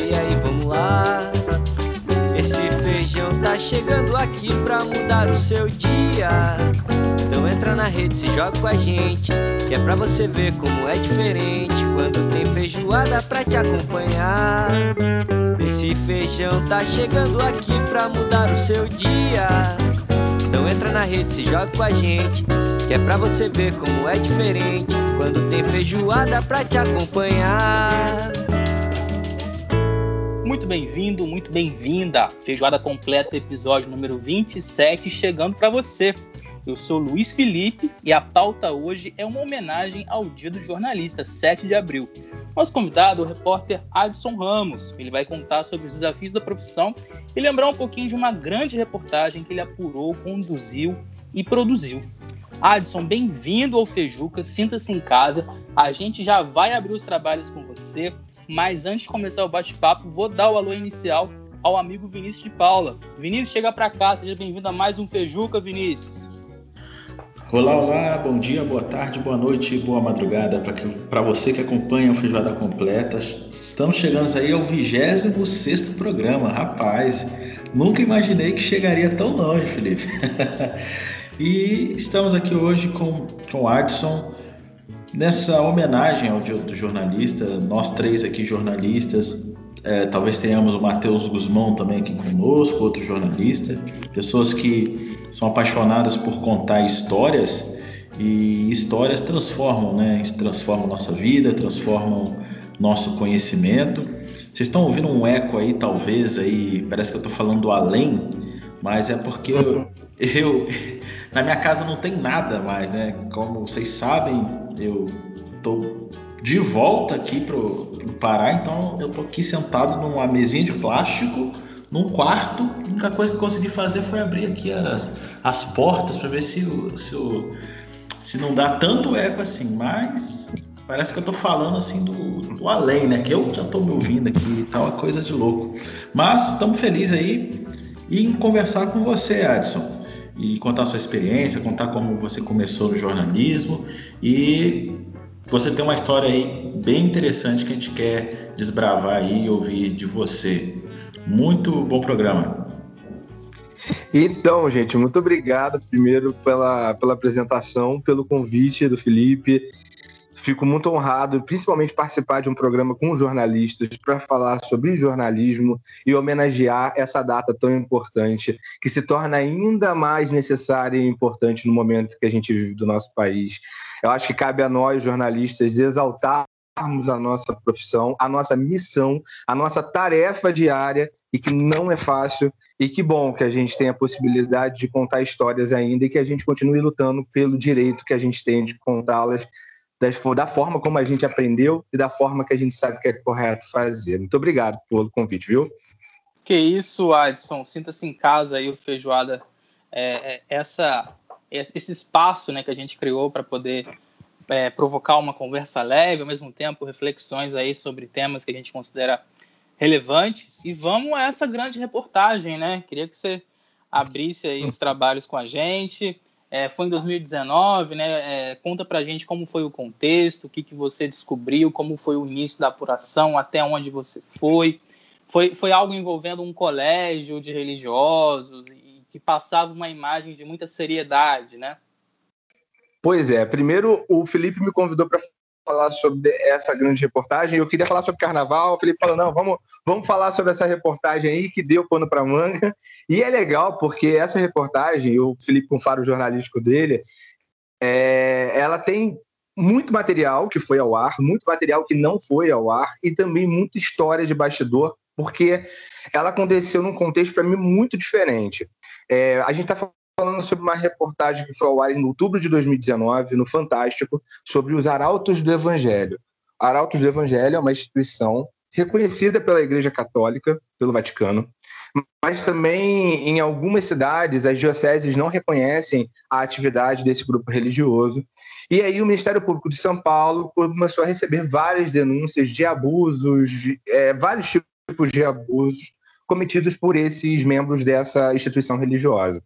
e aí vamos lá. Esse feijão tá chegando aqui pra mudar o seu dia. Então entra na rede, se joga com a gente, que é pra você ver como é diferente quando tem feijoada pra te acompanhar. Esse feijão tá chegando aqui pra mudar o seu dia. Então entra na rede, se joga com a gente, que é pra você ver como é diferente quando tem feijoada pra te acompanhar. Muito bem-vindo, muito bem-vinda. Feijoada completa, episódio número 27, chegando para você. Eu sou Luiz Felipe e a pauta hoje é uma homenagem ao Dia do Jornalista, 7 de abril. Nosso convidado é o repórter Adson Ramos. Ele vai contar sobre os desafios da profissão e lembrar um pouquinho de uma grande reportagem que ele apurou, conduziu e produziu. Adson, bem-vindo ao Fejuca, sinta-se em casa. A gente já vai abrir os trabalhos com você, mas antes de começar o bate-papo, vou dar o alô inicial ao amigo Vinícius de Paula. Vinícius, chega para cá, seja bem-vindo a mais um Fejuca, Vinícius. Olá, olá, bom dia, boa tarde, boa noite, boa madrugada para você que acompanha o Feijoada Completa. Estamos chegando aí ao 26 programa, rapaz. Nunca imaginei que chegaria tão longe, Felipe. e estamos aqui hoje com, com o Adson nessa homenagem ao Dia do Jornalista. Nós três aqui, jornalistas, é, talvez tenhamos o Matheus Guzmão também aqui conosco, outro jornalista, pessoas que são apaixonadas por contar histórias e histórias transformam, né? Transformam nossa vida, transformam nosso conhecimento. Vocês estão ouvindo um eco aí, talvez aí, parece que eu estou falando além, mas é porque eu, eu na minha casa não tem nada mais, né? Como vocês sabem, eu estou de volta aqui pro, pro Pará, então eu tô aqui sentado numa mesinha de plástico num quarto. A única coisa que consegui fazer foi abrir aqui as, as portas para ver se, se, se não dá tanto eco assim, mas parece que eu tô falando assim do, do além, né? Que eu já tô me ouvindo aqui e tal, uma coisa de louco. Mas estamos felizes aí em conversar com você, Adson. E contar sua experiência, contar como você começou no jornalismo e você tem uma história aí bem interessante que a gente quer desbravar aí e ouvir de você. Muito bom programa. Então, gente, muito obrigado primeiro pela, pela apresentação, pelo convite do Felipe. Fico muito honrado, principalmente participar de um programa com jornalistas para falar sobre jornalismo e homenagear essa data tão importante, que se torna ainda mais necessária e importante no momento que a gente vive do nosso país. Eu acho que cabe a nós, jornalistas, exaltar a nossa profissão, a nossa missão, a nossa tarefa diária e que não é fácil e que bom que a gente tem a possibilidade de contar histórias ainda e que a gente continue lutando pelo direito que a gente tem de contá-las da forma como a gente aprendeu e da forma que a gente sabe que é correto fazer. Muito obrigado pelo convite, viu? Que isso, Adson. Sinta-se em casa aí, o Feijoada. É, é, essa, esse espaço né, que a gente criou para poder é, provocar uma conversa leve, ao mesmo tempo reflexões aí sobre temas que a gente considera relevantes. E vamos a essa grande reportagem, né? Queria que você abrisse aí os trabalhos com a gente. É, foi em 2019, né? É, conta pra gente como foi o contexto, o que, que você descobriu, como foi o início da apuração, até onde você foi. Foi, foi algo envolvendo um colégio de religiosos e que passava uma imagem de muita seriedade, né? Pois é, primeiro o Felipe me convidou para falar sobre essa grande reportagem. Eu queria falar sobre carnaval. O Felipe falou: não, vamos, vamos falar sobre essa reportagem aí que deu pano para manga. E é legal porque essa reportagem, o Felipe com o jornalístico dele, é, ela tem muito material que foi ao ar, muito material que não foi ao ar e também muita história de bastidor, porque ela aconteceu num contexto para mim muito diferente. É, a gente está falando sobre uma reportagem que foi ao ar em outubro de 2019, no Fantástico, sobre os Arautos do Evangelho. Arautos do Evangelho é uma instituição reconhecida pela Igreja Católica, pelo Vaticano, mas também em algumas cidades as dioceses não reconhecem a atividade desse grupo religioso. E aí o Ministério Público de São Paulo começou a receber várias denúncias de abusos, de, é, vários tipos de abusos cometidos por esses membros dessa instituição religiosa.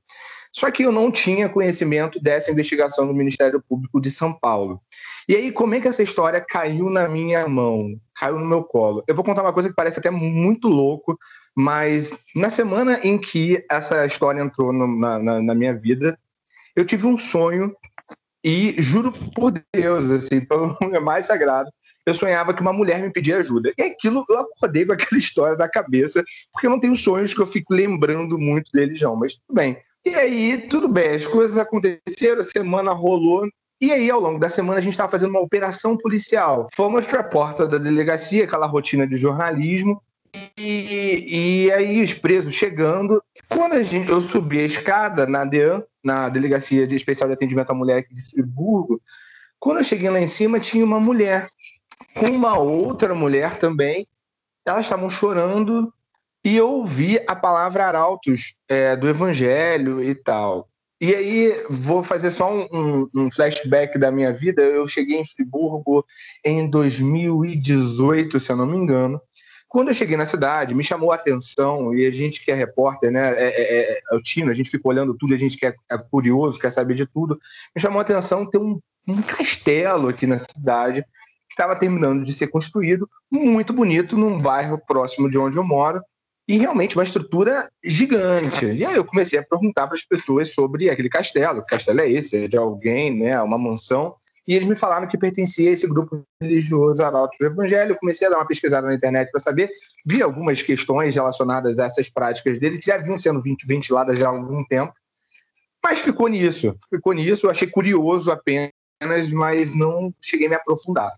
Só que eu não tinha conhecimento dessa investigação do Ministério Público de São Paulo. E aí, como é que essa história caiu na minha mão, caiu no meu colo? Eu vou contar uma coisa que parece até muito louco, mas na semana em que essa história entrou no, na, na, na minha vida, eu tive um sonho e juro por Deus, assim, pelo mais sagrado, eu sonhava que uma mulher me pedia ajuda. E aquilo, eu acordei com aquela história da cabeça, porque eu não tenho sonhos que eu fico lembrando muito deles, não. Mas tudo bem. E aí, tudo bem, as coisas aconteceram, a semana rolou. E aí, ao longo da semana, a gente estava fazendo uma operação policial. Fomos para a porta da delegacia, aquela rotina de jornalismo. E, e aí, os presos chegando. Quando gente, eu subi a escada na DEAN, na Delegacia de Especial de Atendimento à Mulher aqui de Friburgo, quando eu cheguei lá em cima, tinha uma mulher com uma outra mulher também. Elas estavam chorando e eu ouvi a palavra arautos é, do Evangelho e tal. E aí, vou fazer só um, um, um, flashback da minha vida. Eu cheguei em Friburgo em 2018, se eu não me engano. Quando eu cheguei na cidade, me chamou a atenção, e a gente que é repórter, né, é, é, é, é o Tino, a gente fica olhando tudo, a gente que é, é, curioso, quer saber de tudo, me chamou a atenção ter um, um castelo aqui na cidade, que estava terminando de ser construído, muito bonito, num bairro próximo de onde eu moro, e realmente uma estrutura gigante. E aí eu comecei a perguntar para as pessoas sobre aquele castelo, que castelo é esse? É de alguém, né? Uma mansão. E eles me falaram que pertencia a esse grupo religioso Arautos do Evangelho. Eu comecei a dar uma pesquisada na internet para saber. Vi algumas questões relacionadas a essas práticas deles, que já vinham sendo ventiladas já há algum tempo. Mas ficou nisso. Ficou nisso. Eu achei curioso apenas, mas não cheguei a me aprofundar.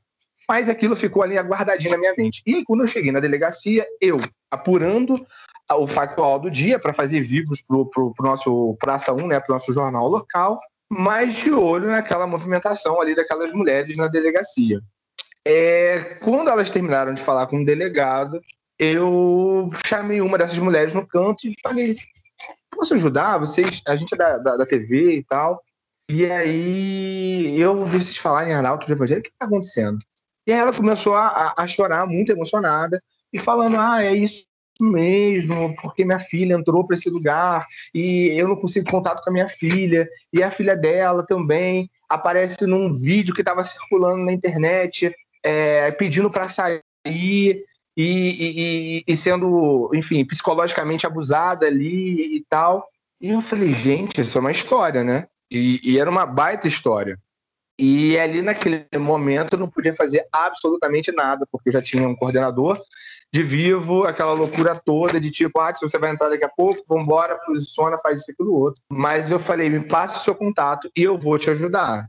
Mas aquilo ficou ali aguardadinho na minha mente. E quando eu cheguei na delegacia, eu, apurando o factual do dia para fazer vivos para o nosso Praça 1, né, para o nosso jornal local, mas de olho naquela movimentação ali daquelas mulheres na delegacia. É, quando elas terminaram de falar com o delegado, eu chamei uma dessas mulheres no canto e falei: posso ajudar? Vocês, a gente é da, da, da TV e tal. E aí eu ouvi vocês falarem em Arnaldo do Evangelho, o que está acontecendo? E aí ela começou a, a, chorar, muito emocionada, e falando: ah, é isso mesmo, porque minha filha entrou para esse lugar e eu não consigo contato com a minha filha, e a filha dela também aparece num vídeo que estava circulando na internet é, pedindo para sair e, e, e, sendo, enfim, psicologicamente abusada ali e tal. E eu falei, gente, isso é uma história, né? E, e era uma baita história. E ali naquele momento eu não podia fazer absolutamente nada, porque eu já tinha um coordenador de vivo, aquela loucura toda de tipo, ah, se você vai entrar daqui a pouco, vambora, posiciona, faz isso e aquilo outro. Mas eu falei, me passe o seu contato e eu vou te ajudar.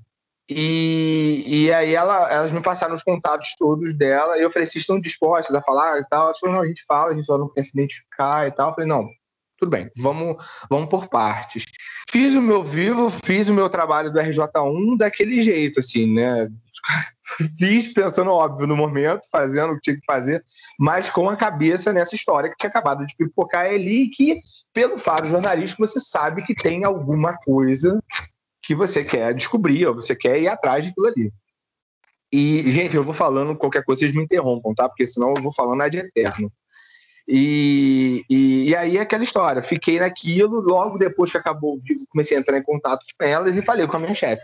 E, e aí ela, elas me passaram os contatos todos dela, e eu falei, vocês estão dispostos a falar e tal? Ela falou, não, a gente fala, a gente só não quer se identificar e tal. Eu falei, não, tudo bem, vamos, vamos por partes. Fiz o meu vivo, fiz o meu trabalho do RJ1 daquele jeito, assim, né? Fiz pensando, óbvio, no momento, fazendo o que tinha que fazer, mas com a cabeça nessa história que tinha acabado de pipocar ali e que, pelo faro jornalístico, você sabe que tem alguma coisa que você quer descobrir, ou você quer ir atrás daquilo ali. E, gente, eu vou falando qualquer coisa, vocês me interrompam, tá? Porque senão eu vou falando ad eterno. E, e, e, aí aquela história, fiquei naquilo, logo depois que acabou o comecei a entrar em contato com elas e falei com a minha chefe.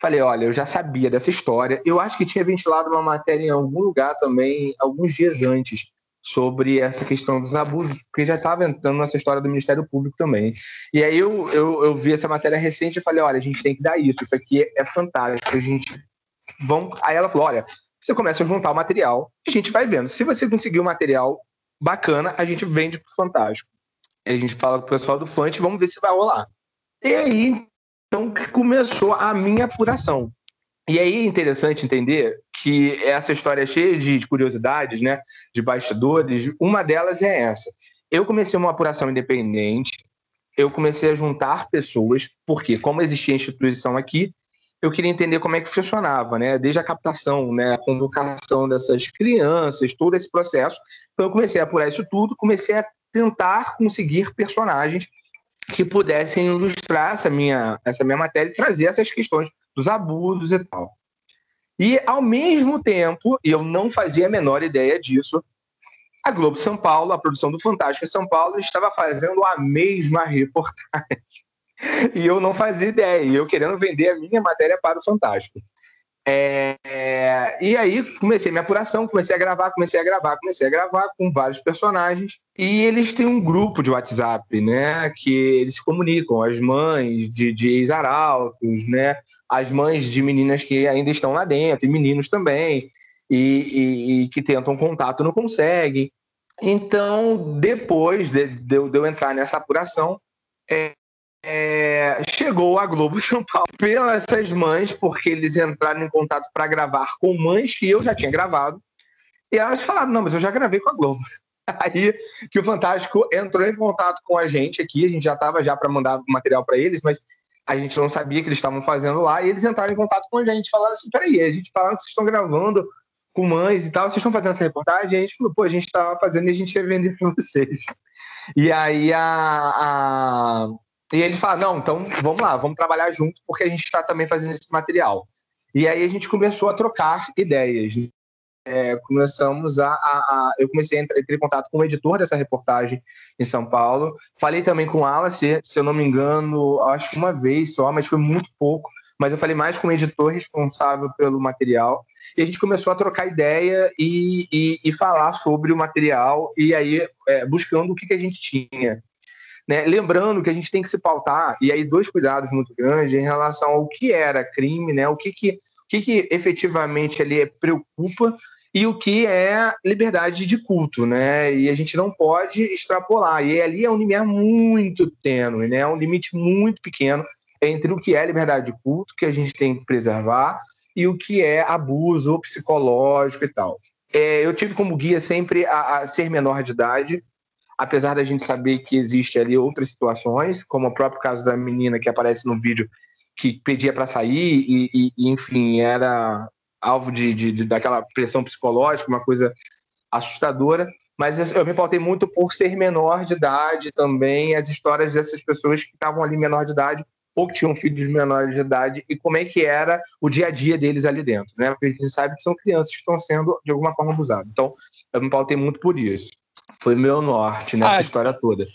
Falei, olha, eu já sabia dessa história, eu acho que tinha ventilado uma matéria em algum lugar também, alguns dias antes, sobre essa questão dos abusos, porque já estava entrando nessa história do Ministério Público também. E aí eu, eu, eu, vi essa matéria recente e falei, olha, a gente tem que dar isso, isso aqui é fantástico, a gente... Vão... Aí ela falou, olha, você começa a juntar o material, a gente vai vendo. Se você conseguir o material bacana, a gente vende pro Fantástico. A gente fala com o pessoal do Fante, vamos ver se vai rolar. E aí, então, começou a minha apuração. E aí é interessante entender que essa história é cheia de curiosidades, né, de bastidores. Uma delas é essa. Eu comecei uma apuração independente, eu comecei a juntar pessoas, porque como existia instituição aqui, eu queria entender como é que funcionava, né? Desde a captação, né, a convocação dessas crianças, todo esse processo. Então eu comecei a apurar isso tudo, comecei a tentar conseguir personagens que pudessem ilustrar essa minha, essa minha matéria e trazer essas questões dos abusos e tal. E, ao mesmo tempo, e eu não fazia a menor ideia disso, a Globo São Paulo, a produção do Fantástico São Paulo, estava fazendo a mesma reportagem. e eu não fazia ideia, e eu querendo vender a minha matéria para o Fantástico. É, e aí comecei minha apuração, comecei a gravar, comecei a gravar, comecei a gravar com vários personagens. E eles têm um grupo de WhatsApp, né? Que eles se comunicam, as mães de, de ex-arautos, né? As mães de meninas que ainda estão lá dentro, e meninos também, e, e, e que tentam contato não conseguem. Então, depois de, de, de eu entrar nessa apuração, é, é, chegou a Globo São Paulo pelas mães, porque eles entraram em contato para gravar com mães que eu já tinha gravado. E elas falaram: não, mas eu já gravei com a Globo. Aí que o Fantástico entrou em contato com a gente aqui, a gente já estava já para mandar material para eles, mas a gente não sabia que eles estavam fazendo lá, e eles entraram em contato com a gente, falaram assim: peraí, a gente falaram que vocês estão gravando com mães e tal, vocês estão fazendo essa reportagem? E a gente falou: pô, a gente estava fazendo e a gente ia vender para vocês. E aí a, a e ele fala: não, então vamos lá, vamos trabalhar junto, porque a gente está também fazendo esse material. E aí a gente começou a trocar ideias. É, começamos a, a, a, Eu comecei a entrar, em contato com o editor dessa reportagem em São Paulo. Falei também com o Alice, se eu não me engano, acho que uma vez só, mas foi muito pouco. Mas eu falei mais com o editor responsável pelo material. E a gente começou a trocar ideia e, e, e falar sobre o material, e aí é, buscando o que, que a gente tinha. Né? Lembrando que a gente tem que se pautar, e aí dois cuidados muito grandes em relação ao que era crime, né? o que, que, o que, que efetivamente ali preocupa e o que é liberdade de culto, né? E a gente não pode extrapolar. E ali é um limiar muito tênue, né? É um limite muito pequeno entre o que é liberdade de culto, que a gente tem que preservar, e o que é abuso psicológico e tal. É, eu tive como guia sempre a, a, ser menor de idade, apesar da gente saber que existe ali outras situações, como o próprio caso da menina que aparece no vídeo que pedia para sair e, e, enfim, era alvo de, de, de, daquela pressão psicológica, uma coisa assustadora. Mas eu me pautei muito por ser menor de idade também, as histórias dessas pessoas que estavam ali menor de idade ou que tinham filhos menores de idade e como é que era o dia a dia deles ali dentro, né? Porque a gente sabe que são crianças que estão sendo de alguma forma abusadas. Então, eu me pautei muito por isso. Foi meu norte nessa ah, história toda.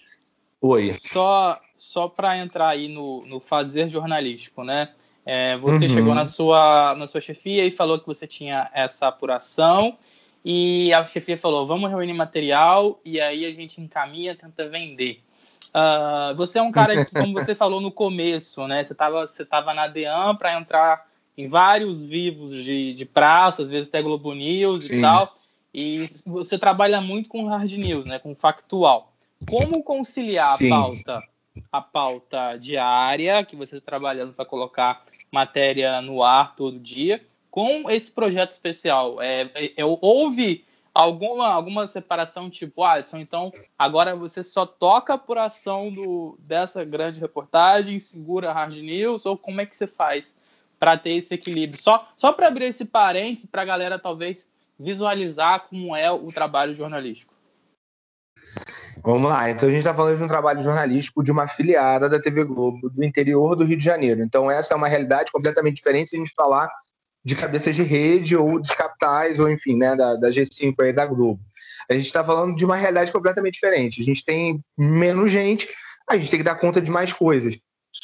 Oi. Só, só para entrar aí no, no fazer jornalístico, né? É, você uhum. chegou na sua, na sua chefia e falou que você tinha essa apuração e a chefia falou, vamos reunir material e aí a gente encaminha, tenta vender. Uh, você é um cara que, como você falou no começo, né? Você estava você tava na DEAN para entrar em vários vivos de, de praça, às vezes até Globo News Sim. e tal. E você trabalha muito com hard news, né, com factual. Como conciliar a pauta, a pauta diária que você está trabalhando para colocar matéria no ar todo dia, com esse projeto especial? É, é, é, houve alguma, alguma separação tipo, Alisson, então agora você só toca a apuração do, dessa grande reportagem, segura hard news, ou como é que você faz para ter esse equilíbrio? Só, só para abrir esse parênteses, para a galera talvez visualizar como é o trabalho jornalístico. Vamos lá, então a gente está falando de um trabalho jornalístico de uma afiliada da TV Globo do interior do Rio de Janeiro. Então, essa é uma realidade completamente diferente se a gente falar de cabeças de rede ou de capitais, ou enfim, né, da, da G5 aí da Globo. A gente está falando de uma realidade completamente diferente. A gente tem menos gente, a gente tem que dar conta de mais coisas.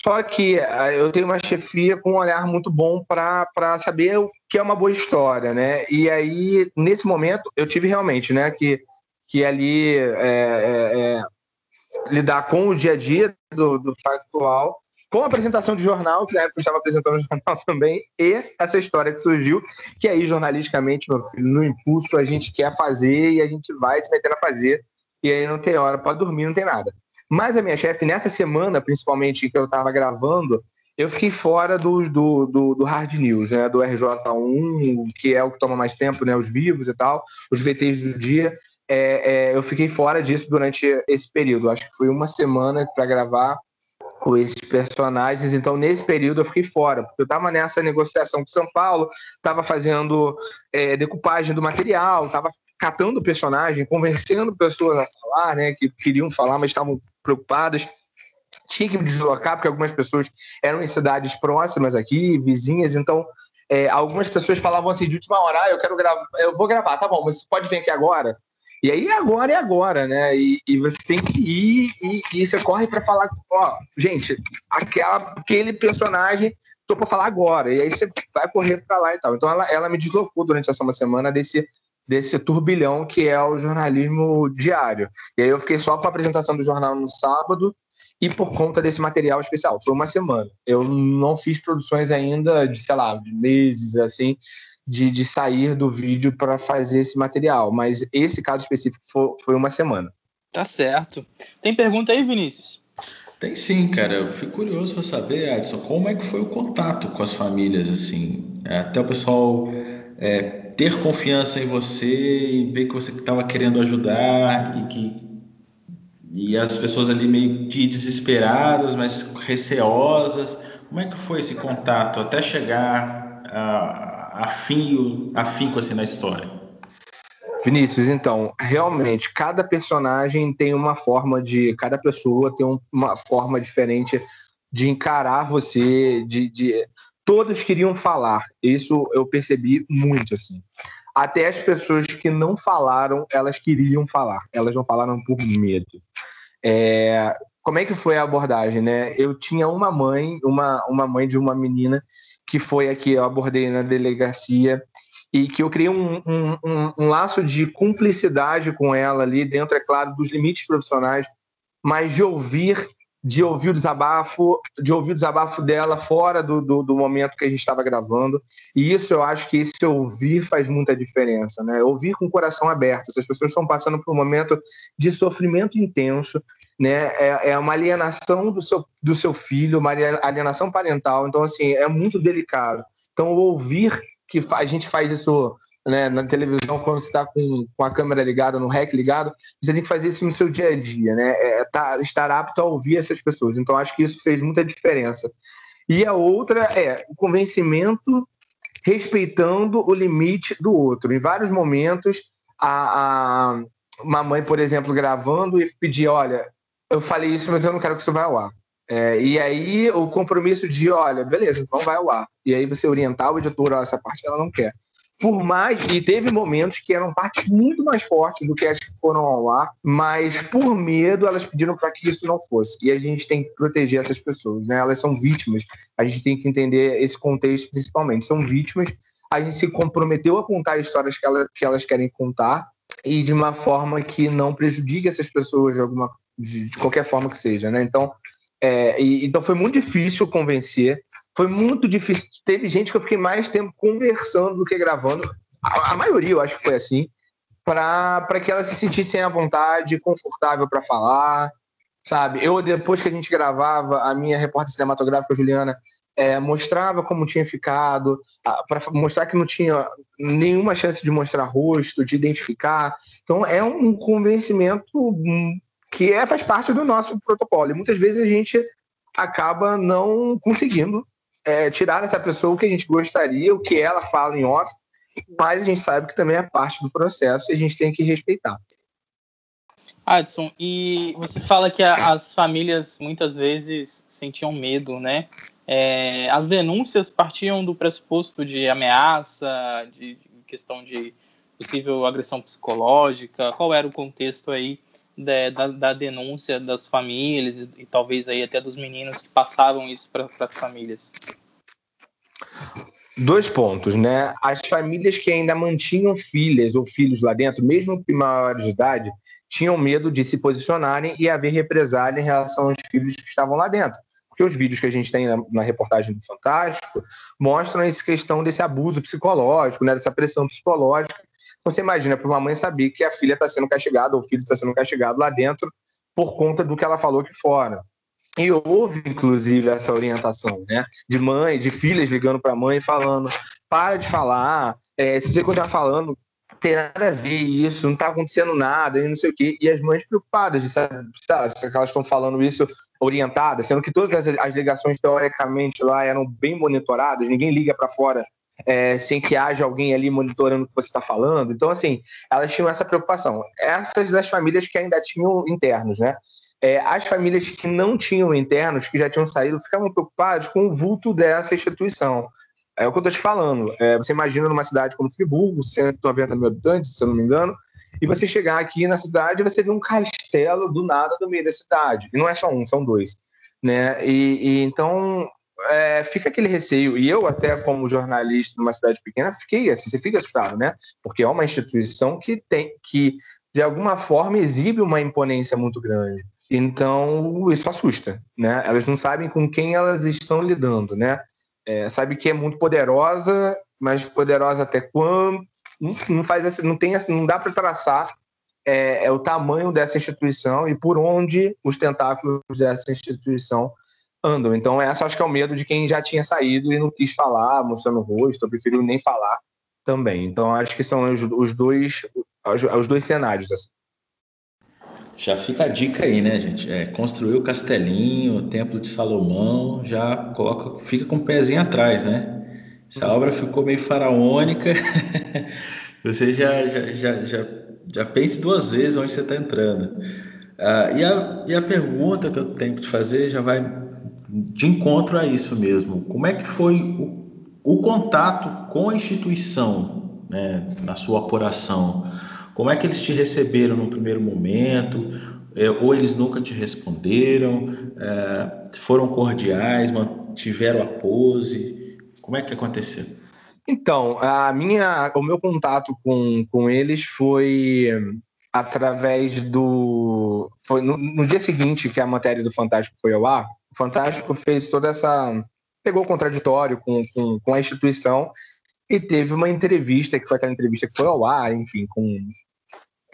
Só que ah, eu tenho uma chefia com um olhar muito bom para saber o que é uma boa história, né? E aí, nesse momento, eu tive realmente, né, que, que ali é, é, é, lidar com o dia a dia do, do factual, com a apresentação de jornal, que na época eu estava apresentando o jornal também, e essa história que surgiu, que aí, jornalisticamente, meu filho, no impulso, a gente quer fazer e a gente vai se metendo a fazer, e aí não tem hora para dormir, não tem nada. Mas a minha chefe, nessa semana, principalmente, que eu estava gravando, eu fiquei fora do, do, do, do, hard news, né? Do RJ1, que é o que toma mais tempo, né? Os vivos e tal, os VTs do dia. É, é, eu fiquei fora disso durante esse período. Acho que foi uma semana para gravar com esses personagens. Então, nesse período, eu fiquei fora, porque eu estava nessa negociação com São Paulo, estava fazendo é, decupagem do material, estava catando personagem, convencendo pessoas a falar, né, que queriam falar, mas estavam preocupadas. Tinha que me deslocar, porque algumas pessoas eram em cidades próximas aqui, vizinhas, então é, algumas pessoas falavam assim de última hora, ah, eu quero gravar, eu vou gravar, tá bom, mas você pode vir aqui agora? E aí agora é agora, né? E, e você tem que ir e, e você corre para falar, ó, gente, aquela, aquele personagem tô para falar agora. E aí você vai correr para lá e tal. Então ela, ela me deslocou durante essa uma semana desse desse turbilhão que é o jornalismo diário. E aí eu fiquei só com a apresentação do jornal no sábado e por conta desse material especial. Foi uma semana. Eu não fiz produções ainda de, sei lá, de meses, assim, de, de sair do vídeo para fazer esse material. Mas esse caso específico foi, foi uma semana. Tá certo. Tem pergunta aí, Vinícius? Tem sim, cara. Eu fico curioso para saber, Adson, como é que foi o contato com as famílias, assim, é, até o pessoal é, ter confiança em você e ver que você estava querendo ajudar e que e as pessoas ali meio de desesperadas, mas receosas. Como é que foi esse contato até chegar a, afio, afinco assim na história? Vinícius, então, realmente, cada personagem tem uma forma de. Cada pessoa tem uma forma diferente de encarar você, de, de. Todos queriam falar. Isso eu percebi muito, assim. Até as pessoas que não falaram, elas queriam falar. Elas não falaram por medo. É, como é que foi a abordagem, né? Eu tinha uma mãe, uma, uma mãe de uma menina que foi aqui, eu abordei na delegacia, e que eu criei um, um, um, um laço de cumplicidade com ela ali, dentro, é claro, dos limites profissionais, mas de ouvir de ouvir o desabafo, de ouvir o desabafo dela fora do, do, do momento que a gente estava gravando. E isso eu acho que esse ouvir faz muita diferença, né? Ouvir com o coração aberto. Essas pessoas estão passando por um momento de sofrimento intenso, né? É, é uma alienação do seu, do seu filho, uma alienação parental. Então, assim, é muito delicado. Então, ouvir que a gente faz isso né, na televisão, quando você está com, com a câmera ligada, no REC ligado, você tem que fazer isso no seu dia a dia, né? É, tá, estar apto a ouvir essas pessoas. Então, acho que isso fez muita diferença. E a outra é o convencimento respeitando o limite do outro. Em vários momentos, a, a uma mãe, por exemplo, gravando e pedir, olha, eu falei isso, mas eu não quero que isso vá ao ar. É, e aí o compromisso de, olha, beleza, então vai ao ar. E aí você orientar o editor, essa parte ela não quer por mais, e teve momentos que eram partes muito mais fortes do que as que foram ao ar, mas por medo elas pediram para que isso não fosse. E a gente tem que proteger essas pessoas, né? Elas são vítimas. A gente tem que entender esse contexto principalmente. São vítimas. A gente se comprometeu a contar histórias que, ela, que elas querem contar e de uma forma que não prejudique essas pessoas de alguma de, de qualquer forma que seja, né? Então, é, e, então foi muito difícil convencer foi muito difícil. Teve gente que eu fiquei mais tempo conversando do que gravando. A, a maioria, eu acho que foi assim, para que elas se sentissem à vontade, confortável para falar, sabe? Eu, depois que a gente gravava, a minha repórter cinematográfica, Juliana, é, mostrava como tinha ficado, para mostrar que não tinha nenhuma chance de mostrar rosto, de identificar. Então, é um convencimento que é, faz parte do nosso protocolo. E muitas vezes a gente acaba não conseguindo é, tirar essa pessoa o que a gente gostaria, o que ela fala em off, mas a gente sabe que também é parte do processo e a gente tem que respeitar. Adson, e você fala que as famílias muitas vezes sentiam medo, né? É, as denúncias partiam do pressuposto de ameaça, de, de questão de possível agressão psicológica. Qual era o contexto aí da, da, denúncia das famílias e, e, talvez aí até dos meninos que passavam isso para as famílias? Dois pontos, né? As famílias que ainda mantinham filhas ou filhos lá dentro, mesmo maiores de idade, tinham medo de se posicionarem e haver represália em relação aos filhos que estavam lá dentro. Porque os vídeos que a gente tem na, na reportagem do Fantástico mostram essa questão desse abuso psicológico, né? dessa pressão psicológica você imagina para uma mãe saber que a filha está sendo castigada ou o filho está sendo castigado lá dentro por conta do que ela falou aqui fora. E houve, inclusive, essa orientação, né? De mãe, de filhas ligando para a mãe falando: para de falar, é, se você continuar falando, tem nada a ver isso, não está acontecendo nada, e não sei o quê. E as mães preocupadas de saber se elas estão falando isso orientadas, sendo que todas as, as ligações, teoricamente, lá eram bem monitoradas, ninguém liga para fora é, sem que haja alguém ali monitorando o que você está falando. Então, assim, elas tinham essa preocupação. Essas das famílias que ainda tinham internos, né? É, as famílias que não tinham internos, que já tinham saído, ficavam preocupadas com o vulto dessa instituição. É o que eu estou te falando. É, você imagina numa cidade como Friburgo, 190 mil habitantes, se eu não me engano, e você chegar aqui na cidade você ver um castelo do nada no meio da cidade. E não é só um, são dois. Né? E, e então é, fica aquele receio. E eu, até como jornalista numa cidade pequena, fiquei assim, você fica assustado, né? Porque é uma instituição que tem que, de alguma forma, exibe uma imponência muito grande. Então, isso assusta, né? Elas não sabem com quem elas estão lidando, né? É, sabe que é muito poderosa, mas poderosa até quando? Não, faz não tem não dá para traçar é, é, o tamanho dessa instituição e por onde os tentáculos dessa instituição andam. Então, essa acho que é o medo de quem já tinha saído e não quis falar, mostrando o rosto, preferiu nem falar também. Então, acho que são os, os dois os, os, dois cenários. Assim. Já fica a dica aí, né, gente? É, construir o castelinho, o Templo de Salomão, já coloca, fica com o pezinho atrás, né? Se a obra ficou meio faraônica, você já, já, já, já, já pense duas vezes onde você está entrando. Ah, e, a, e a pergunta que eu tenho que te fazer já vai de encontro a isso mesmo. Como é que foi o, o contato com a instituição né, na sua apuração? Como é que eles te receberam no primeiro momento? É, ou eles nunca te responderam? É, foram cordiais? Mantiveram a pose? Como é que aconteceu? Então, a minha, o meu contato com, com eles foi através do. Foi no, no dia seguinte que a matéria do Fantástico foi ao ar, o Fantástico fez toda essa. pegou o contraditório com, com, com, a instituição e teve uma entrevista, que foi aquela entrevista que foi ao ar, enfim, com,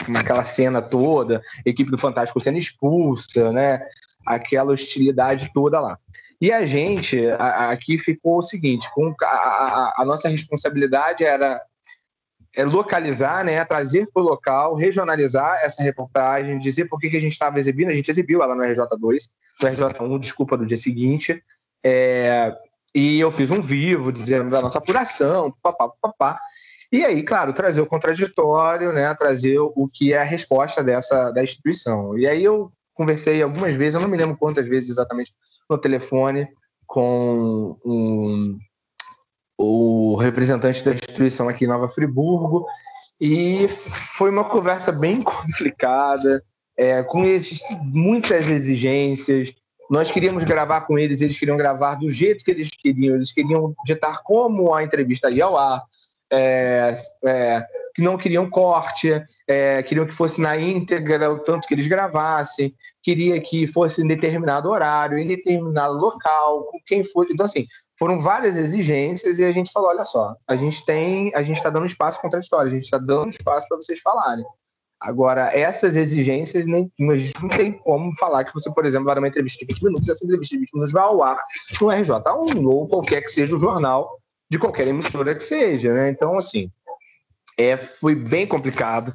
com aquela cena toda, a equipe do Fantástico sendo expulsa, né? Aquela hostilidade toda lá. E a gente, a, aqui ficou o seguinte: com a, a, a nossa responsabilidade era é localizar, né, trazer para o local, regionalizar essa reportagem, dizer por que, que a gente estava exibindo. A gente exibiu ela no RJ2, no RJ1, desculpa, do dia seguinte. É, e eu fiz um vivo dizendo da nossa apuração, papá, papá. E aí, claro, trazer o contraditório, né, trazer o que é a resposta dessa da instituição. E aí eu conversei algumas vezes, eu não me lembro quantas vezes exatamente, no telefone com um, o representante da instituição aqui em Nova Friburgo, e foi uma conversa bem complicada, é, com esses, muitas exigências. Nós queríamos gravar com eles, eles queriam gravar do jeito que eles queriam, eles queriam ditar como a entrevista ia ao ar, é, é, que não queriam corte, é, queriam que fosse na íntegra o tanto que eles gravassem, queria que fosse em determinado horário, em determinado local, com quem fosse. Então, assim, foram várias exigências e a gente falou: olha só, a gente tem, a gente está dando espaço contraditório, a gente está dando espaço para vocês falarem. Agora, essas exigências, nem, a não tem como falar que você, por exemplo, vai dar uma entrevista de 20 minutos, essa entrevista de 20 minutos vai ao ar no RJ1 ou qualquer que seja o jornal de qualquer emissora que seja, né? Então, assim, é, foi bem complicado.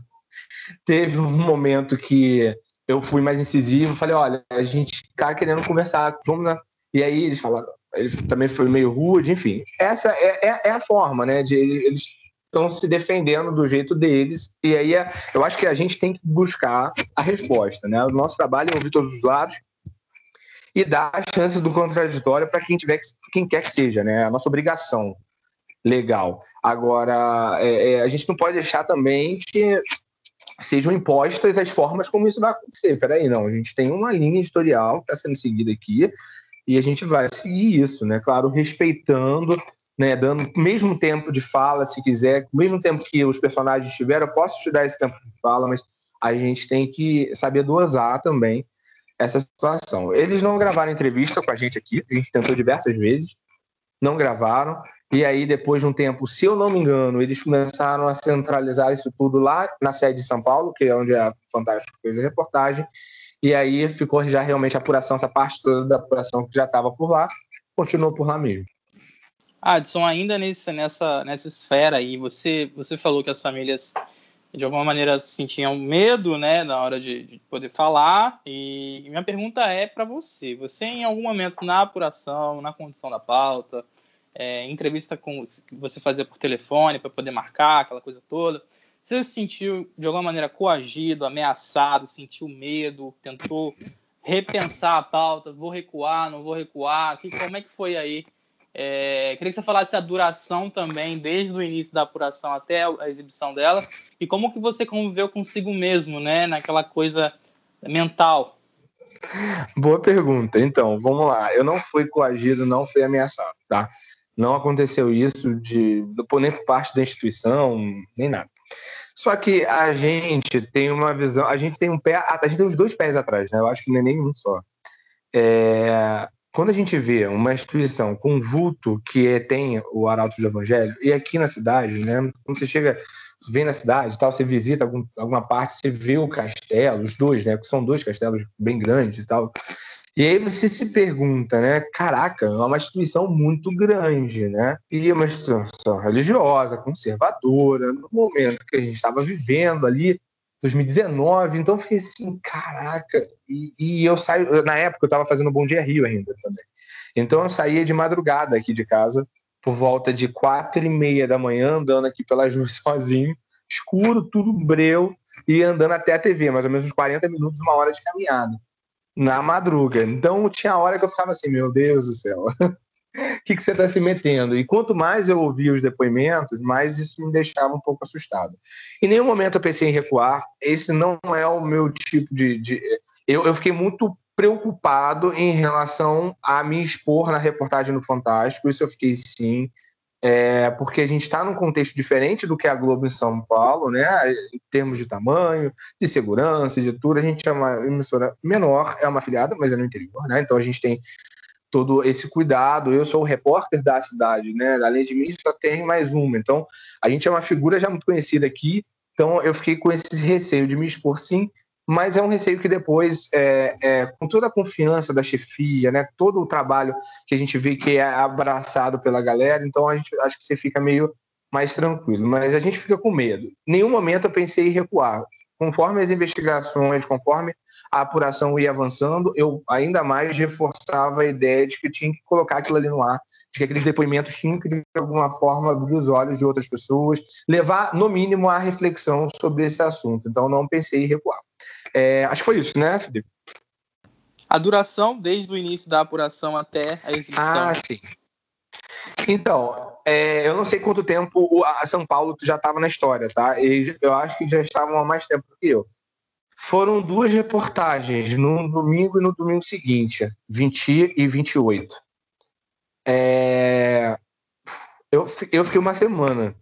Teve um momento que eu fui mais incisivo, falei, olha, a gente tá querendo conversar, vamos na... E aí eles falaram, ele também foi meio rude, enfim. Essa é, é, é a forma, né? De eles estão se defendendo do jeito deles. E aí é, eu acho que a gente tem que buscar a resposta, né? O nosso trabalho é ouvir todos os lados e dar a chance do contraditório para quem tiver quem quer que seja, né? A nossa obrigação legal. Agora, é, é, a gente não pode deixar também que sejam impostas as formas como isso vai acontecer. Peraí, não, a gente tem uma linha editorial que está sendo seguida aqui e a gente vai seguir isso, né? Claro, respeitando, né? Dando mesmo tempo de fala, se quiser, mesmo tempo que os personagens tiveram, eu posso te dar esse tempo de fala, mas a gente tem que saber dosar também essa situação. Eles não gravaram entrevista com a gente aqui, a gente tentou diversas vezes, não gravaram. E aí, depois de um tempo, se eu não me engano, eles começaram a centralizar isso tudo lá na sede de São Paulo, que é onde a Fantástico fez a reportagem. E aí ficou já realmente a apuração, essa parte toda da apuração que já estava por lá, continuou por lá mesmo. Adson, ainda nesse, nessa, nessa esfera aí, você, você falou que as famílias de alguma maneira sentiam medo, né, na hora de, de poder falar. E minha pergunta é para você: você em algum momento na apuração, na condução da pauta, é, entrevista com você fazia por telefone para poder marcar aquela coisa toda, você se sentiu de alguma maneira coagido, ameaçado, sentiu medo, tentou repensar a pauta, vou recuar, não vou recuar? Que, como é que foi aí É, queria que você falasse a duração também, desde o início da apuração até a exibição dela, e como que você conviveu consigo mesmo, né, naquela coisa mental. Boa pergunta. Então, vamos lá. Eu não fui coagido, não fui ameaçado, tá? Não aconteceu isso de nem por parte da instituição, nem nada. Só que a gente tem uma visão, a gente tem um pé, a gente tem os dois pés atrás, né? Eu acho que não é nem um só. É, quando a gente vê uma instituição com vulto que é, tem o Arauto do Evangelho, e aqui na cidade, né? Quando você chega, vem na cidade, tal, você visita algum, alguma parte, você vê o castelo, os dois, né? Que são dois castelos bem grandes e tal. E aí você se pergunta, né? Caraca, é uma instituição muito grande, né? E é uma instituição religiosa, conservadora, no momento que a gente estava vivendo ali, 2019, então eu fiquei assim, caraca. E, e eu saio, na época eu estava fazendo Bom Dia Rio ainda também. Então eu saía de madrugada aqui de casa, por volta de quatro e meia da manhã, andando aqui pela rua sozinho, escuro, tudo breu, e andando até a TV, mais ou menos uns 40 minutos, uma hora de caminhada na madruga. Então tinha hora que eu ficava assim, meu Deus do céu, o que, que você está se metendo? E quanto mais eu ouvia os depoimentos, mais isso me deixava um pouco assustado. Em nenhum momento eu pensei em recuar. Esse não é o meu tipo de. de... Eu, eu fiquei muito preocupado em relação a me expor na reportagem no Fantástico. Isso eu fiquei sim é, porque a gente está num contexto diferente do que a Globo em São Paulo, né? Em termos de tamanho, de segurança, de tudo, a gente é uma emissora menor, é uma afiliada, mas é no interior, né? Então a gente tem todo esse cuidado. Eu sou o repórter da cidade, né? Além de mim, só tem mais uma. Então a gente é uma figura já muito conhecida aqui. Então eu fiquei com esse receio de me expor, sim, mas é um receio que depois, é, é, com toda a confiança da chefia, né, todo o trabalho que a gente vê que é abraçado pela galera, então a gente acho que você fica meio mais tranquilo, mas a gente fica com medo. Nenhum momento eu pensei em recuar. Conforme as investigações, conforme a apuração ia avançando, eu ainda mais reforçava a ideia de que tinha que colocar aquilo ali no ar, de que aqueles depoimentos tinham que, de alguma forma, abrir os olhos de outras pessoas, levar, no mínimo, a reflexão sobre esse assunto. Então, não pensei em recuar. É, acho que foi isso, né, Felipe? A duração desde o início da apuração até a exibição. Ah, sim. Então, é, eu não sei quanto tempo a São Paulo já estava na história, tá? E eu acho que já estavam há mais tempo que eu. Foram duas reportagens, no domingo e no domingo seguinte, 20 e 28. É, eu, eu fiquei uma semana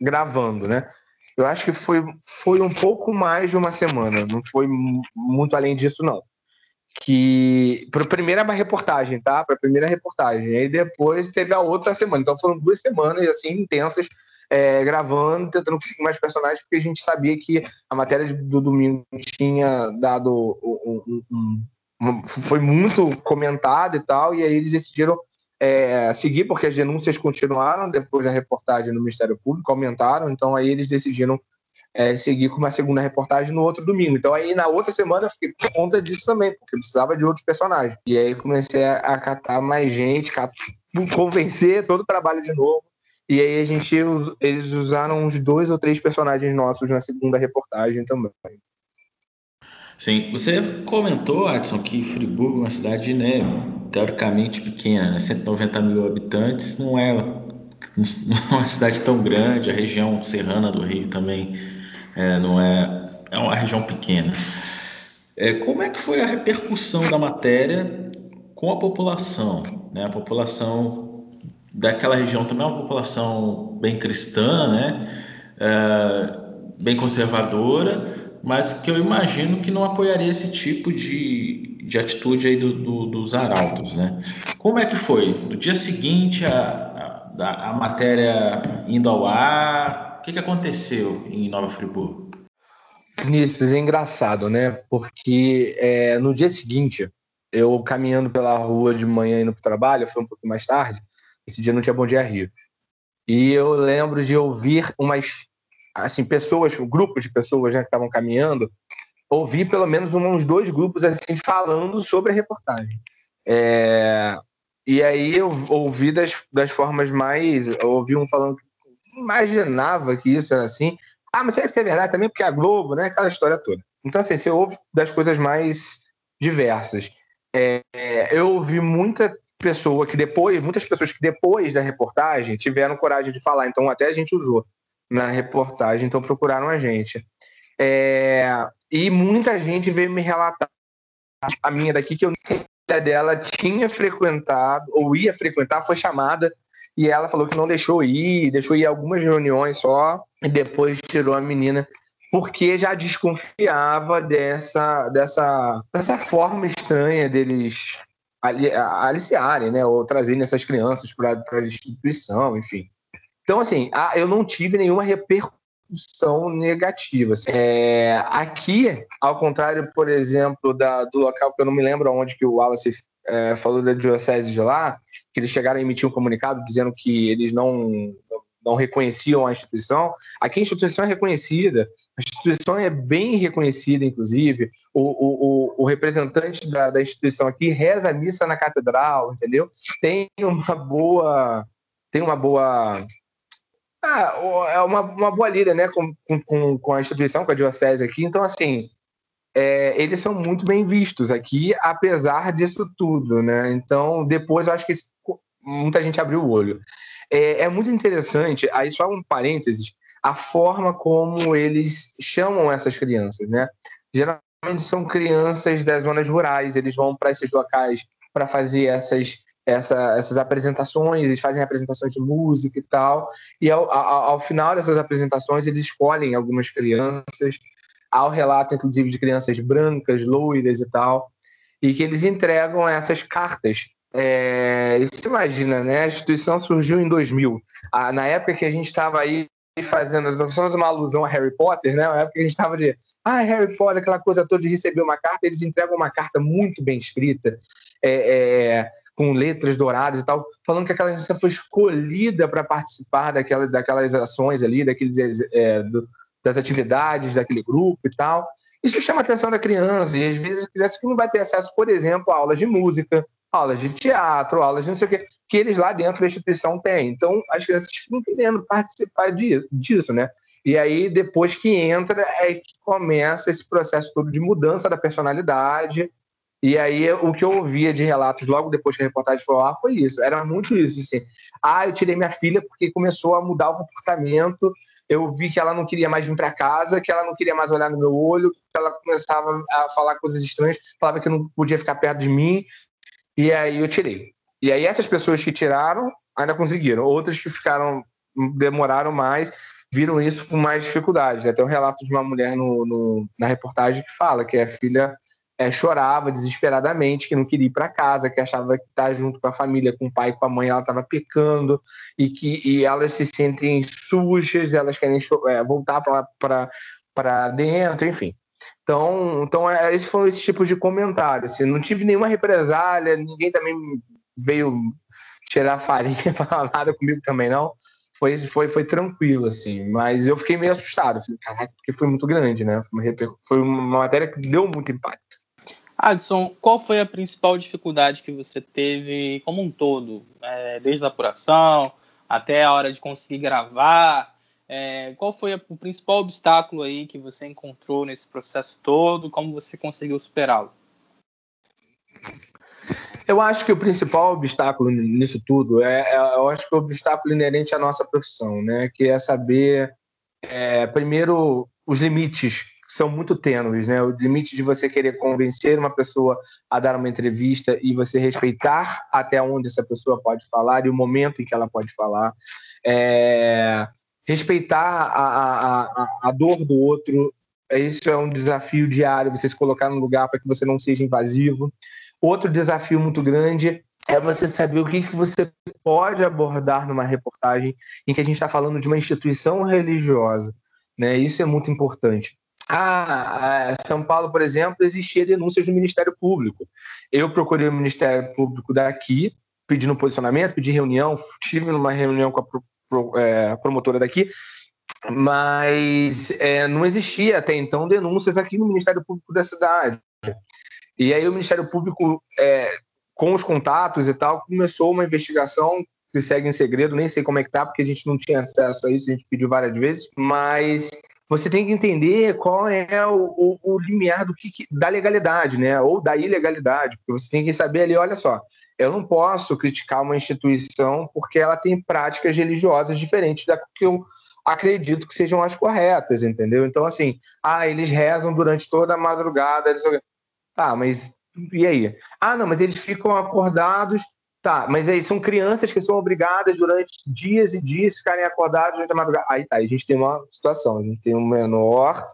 gravando, né? Eu acho que foi, foi um pouco mais de uma semana, não foi muito além disso, não. Que para a primeira reportagem, tá? Para a primeira reportagem. E aí depois teve a outra semana. Então foram duas semanas assim intensas é, gravando, tentando conseguir mais personagens, porque a gente sabia que a matéria do domingo tinha dado um, um, um, foi muito comentada e tal, e aí eles decidiram é, seguir, porque as denúncias continuaram depois da reportagem no Ministério Público, aumentaram, então aí eles decidiram é, seguir com uma segunda reportagem no outro domingo. Então aí na outra semana eu fiquei por conta disso também, porque precisava de outros personagens. E aí comecei a catar mais gente, convencer todo o trabalho de novo. E aí a gente, eles usaram uns dois ou três personagens nossos na segunda reportagem também. Sim, você comentou, Adson, que Friburgo é uma cidade, né, teoricamente pequena, né, 190 mil habitantes, não é, não é uma cidade tão grande, a região serrana do Rio também é, não é, é uma região pequena. É, como é que foi a repercussão da matéria com a população? Né? A população daquela região também é uma população bem cristã, né? É, bem conservadora, mas que eu imagino que não apoiaria esse tipo de, de atitude aí do, do, dos arautos, né? Como é que foi? No dia seguinte, a, a, a matéria indo ao ar, o que, que aconteceu em Nova Friburgo? Vinícius, é engraçado, né? Porque é, no dia seguinte, eu caminhando pela rua de manhã indo para o trabalho, foi um pouco mais tarde, esse dia não tinha Bom Dia Rio. E eu lembro de ouvir umas assim, pessoas, grupos de pessoas né, que estavam caminhando, ouvi pelo menos uns dois grupos assim falando sobre a reportagem. É, e aí eu ouvi das, das formas mais. Eu ouvi um falando que imaginava que isso era assim. Ah, mas será que isso é verdade também? Porque a Globo, né? Aquela história toda. Então, assim, você ouve das coisas mais diversas. É, eu ouvi muita pessoa que depois, muitas pessoas que depois da reportagem tiveram coragem de falar, então até a gente usou na reportagem, então procuraram a gente. É, e muita gente veio me relatar a minha daqui que eu dela tinha frequentado ou ia frequentar, foi chamada e ela falou que não deixou ir, deixou ir algumas reuniões só e depois tirou a menina porque já desconfiava dessa dessa dessa forma estranha deles aliciarem, né, ou trazerem essas crianças para a instituição, enfim. Então, assim, eu não tive nenhuma repercussão negativa. Assim. É, aqui, ao contrário, por exemplo, da, do local que eu não me lembro onde que o Wallace é, falou da diocese de lá, que eles chegaram a emitir um comunicado dizendo que eles não não reconheciam a instituição. Aqui a instituição é reconhecida, a instituição é bem reconhecida, inclusive. O, o, o, representante da, da instituição aqui reza a missa na catedral, entendeu? Tem uma boa. Tem uma boa. Ah, é uma, uma boa lida, né, com, com, com a instituição, com a diocese aqui. Então, assim, é, eles são muito bem vistos aqui, apesar disso tudo, né? Então, depois eu acho que muita gente abriu o olho. É, é muito interessante, aí só um parênteses, a forma como eles chamam essas crianças, né? Geralmente são crianças das zonas rurais, eles vão para esses locais para fazer essas, essa, essas apresentações, eles fazem apresentações de música e tal, e ao, ao, ao final dessas apresentações eles escolhem algumas crianças, há o relato inclusive de crianças brancas, loiras e tal, e que eles entregam essas cartas é, você imagina, né? A instituição surgiu em 2000. Ah, na época que a gente estava aí fazendo, somos uma alusão a Harry Potter, né? Na época a gente estava de, ah, Harry Potter, aquela coisa toda de receber uma carta, eles entregam uma carta muito bem escrita, é, é, com letras douradas e tal, falando que aquela criança foi escolhida para participar daquela, daquelas ações ali, daqueles, é, do, das atividades daquele grupo e tal. Isso chama a atenção da criança, e às vezes a criança que não vai ter acesso, por exemplo, a aulas de música, aulas de teatro, aulas de não sei o quê, que eles lá dentro da instituição têm. Então, as crianças ficam querendo participar disso, né? E aí, depois que entra, é que começa esse processo todo de mudança da personalidade. E aí, o que eu ouvia de relatos logo depois que a reportagem foi lá foi isso. Era muito isso, assim. Ah, eu tirei minha filha porque começou a mudar o comportamento. Eu vi que ela não queria mais vir para casa, que ela não queria mais olhar no meu olho, que ela começava a falar coisas estranhas, falava que não podia ficar perto de mim. E aí eu tirei. E aí essas pessoas que tiraram ainda conseguiram. Outras que ficaram, demoraram mais, viram isso com mais dificuldade. Tem um relato de uma mulher no, no na reportagem que fala que a filha é, chorava desesperadamente, que não queria ir para casa, que achava que estar tá junto com a família, com o pai, com a mãe, ela estava pecando e que e elas se sentem sujas, elas querem é, voltar para dentro, enfim. Então, então é, esse foi esse tipo de comentário. Assim, não tive nenhuma represália, ninguém também veio tirar farinha para nada comigo também não. Foi, foi, foi tranquilo, assim, mas eu fiquei meio assustado. Falei, caraca, porque foi muito grande, né? Foi uma, foi uma matéria que deu muito impacto. Adson, qual foi a principal dificuldade que você teve como um todo? É, desde a apuração até a hora de conseguir gravar, é, qual foi o principal obstáculo aí que você encontrou nesse processo todo? Como você conseguiu superá-lo? Eu acho que o principal obstáculo nisso tudo é, é, eu acho que o obstáculo inerente à nossa profissão, né? Que é saber, é, primeiro, os limites são muito tênues, né? O limite de você querer convencer uma pessoa a dar uma entrevista e você respeitar até onde essa pessoa pode falar e o momento em que ela pode falar. É, respeitar a, a, a, dor do outro. Isso é um desafio diário, você se colocar no lugar para que você não seja invasivo. Outro desafio muito grande é você saber o que, que você pode abordar numa reportagem em que a gente está falando de uma instituição religiosa. Né? Isso é muito importante. Ah, São Paulo, por exemplo, existia denúncias do Ministério Público. Eu procurei o Ministério Público daqui, pedindo posicionamento, pedi reunião, tive uma reunião com a é, promotora daqui, mas é, não existia até então denúncias aqui no Ministério Público da cidade. E aí o Ministério Público, é, com os contatos e tal, começou uma investigação que segue em segredo, nem sei como é que tá, porque a gente não tinha acesso a isso, a gente pediu várias vezes, mas você tem que entender qual é o, o, o limiar do que, da legalidade, né? Ou da ilegalidade, porque você tem que saber ali, olha só, eu não posso criticar uma instituição porque ela tem práticas religiosas diferentes da que eu acredito que sejam as corretas, entendeu? Então, assim, ah, eles rezam durante toda a madrugada, eles... tá, mas e aí? Ah, não, mas eles ficam acordados Tá, mas aí são crianças que são obrigadas durante dias e dias ficarem acordados durante a madrugada. Aí tá, a gente tem uma situação, a gente tem um menor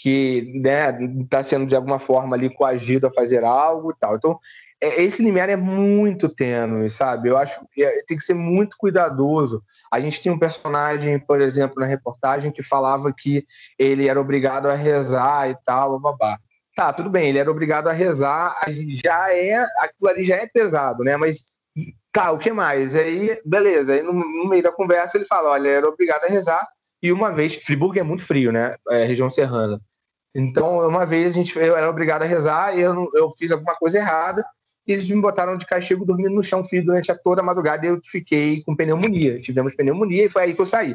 que está né, tá sendo de alguma forma ali coagido a fazer algo e tal. Então, é, esse limiar é muito tênue, sabe? Eu acho que é, tem que ser muito cuidadoso. A gente tem um personagem, por exemplo, na reportagem que falava que ele era obrigado a rezar e tal, babá. Tá, tudo bem, ele era obrigado a rezar, já é, aquilo ali já é pesado, né? Mas Tá, o que mais? Aí, beleza. Aí no, no, meio da conversa ele fala: olha, era obrigado a rezar. E uma vez, Friburgo é muito frio, né? É, região serrana. Então, uma vez a gente, eu era obrigado a rezar e eu, eu fiz alguma coisa errada. E eles me botaram de castigo dormindo no chão frio durante a toda a madrugada e eu fiquei com pneumonia. Tivemos pneumonia e foi aí que eu saí.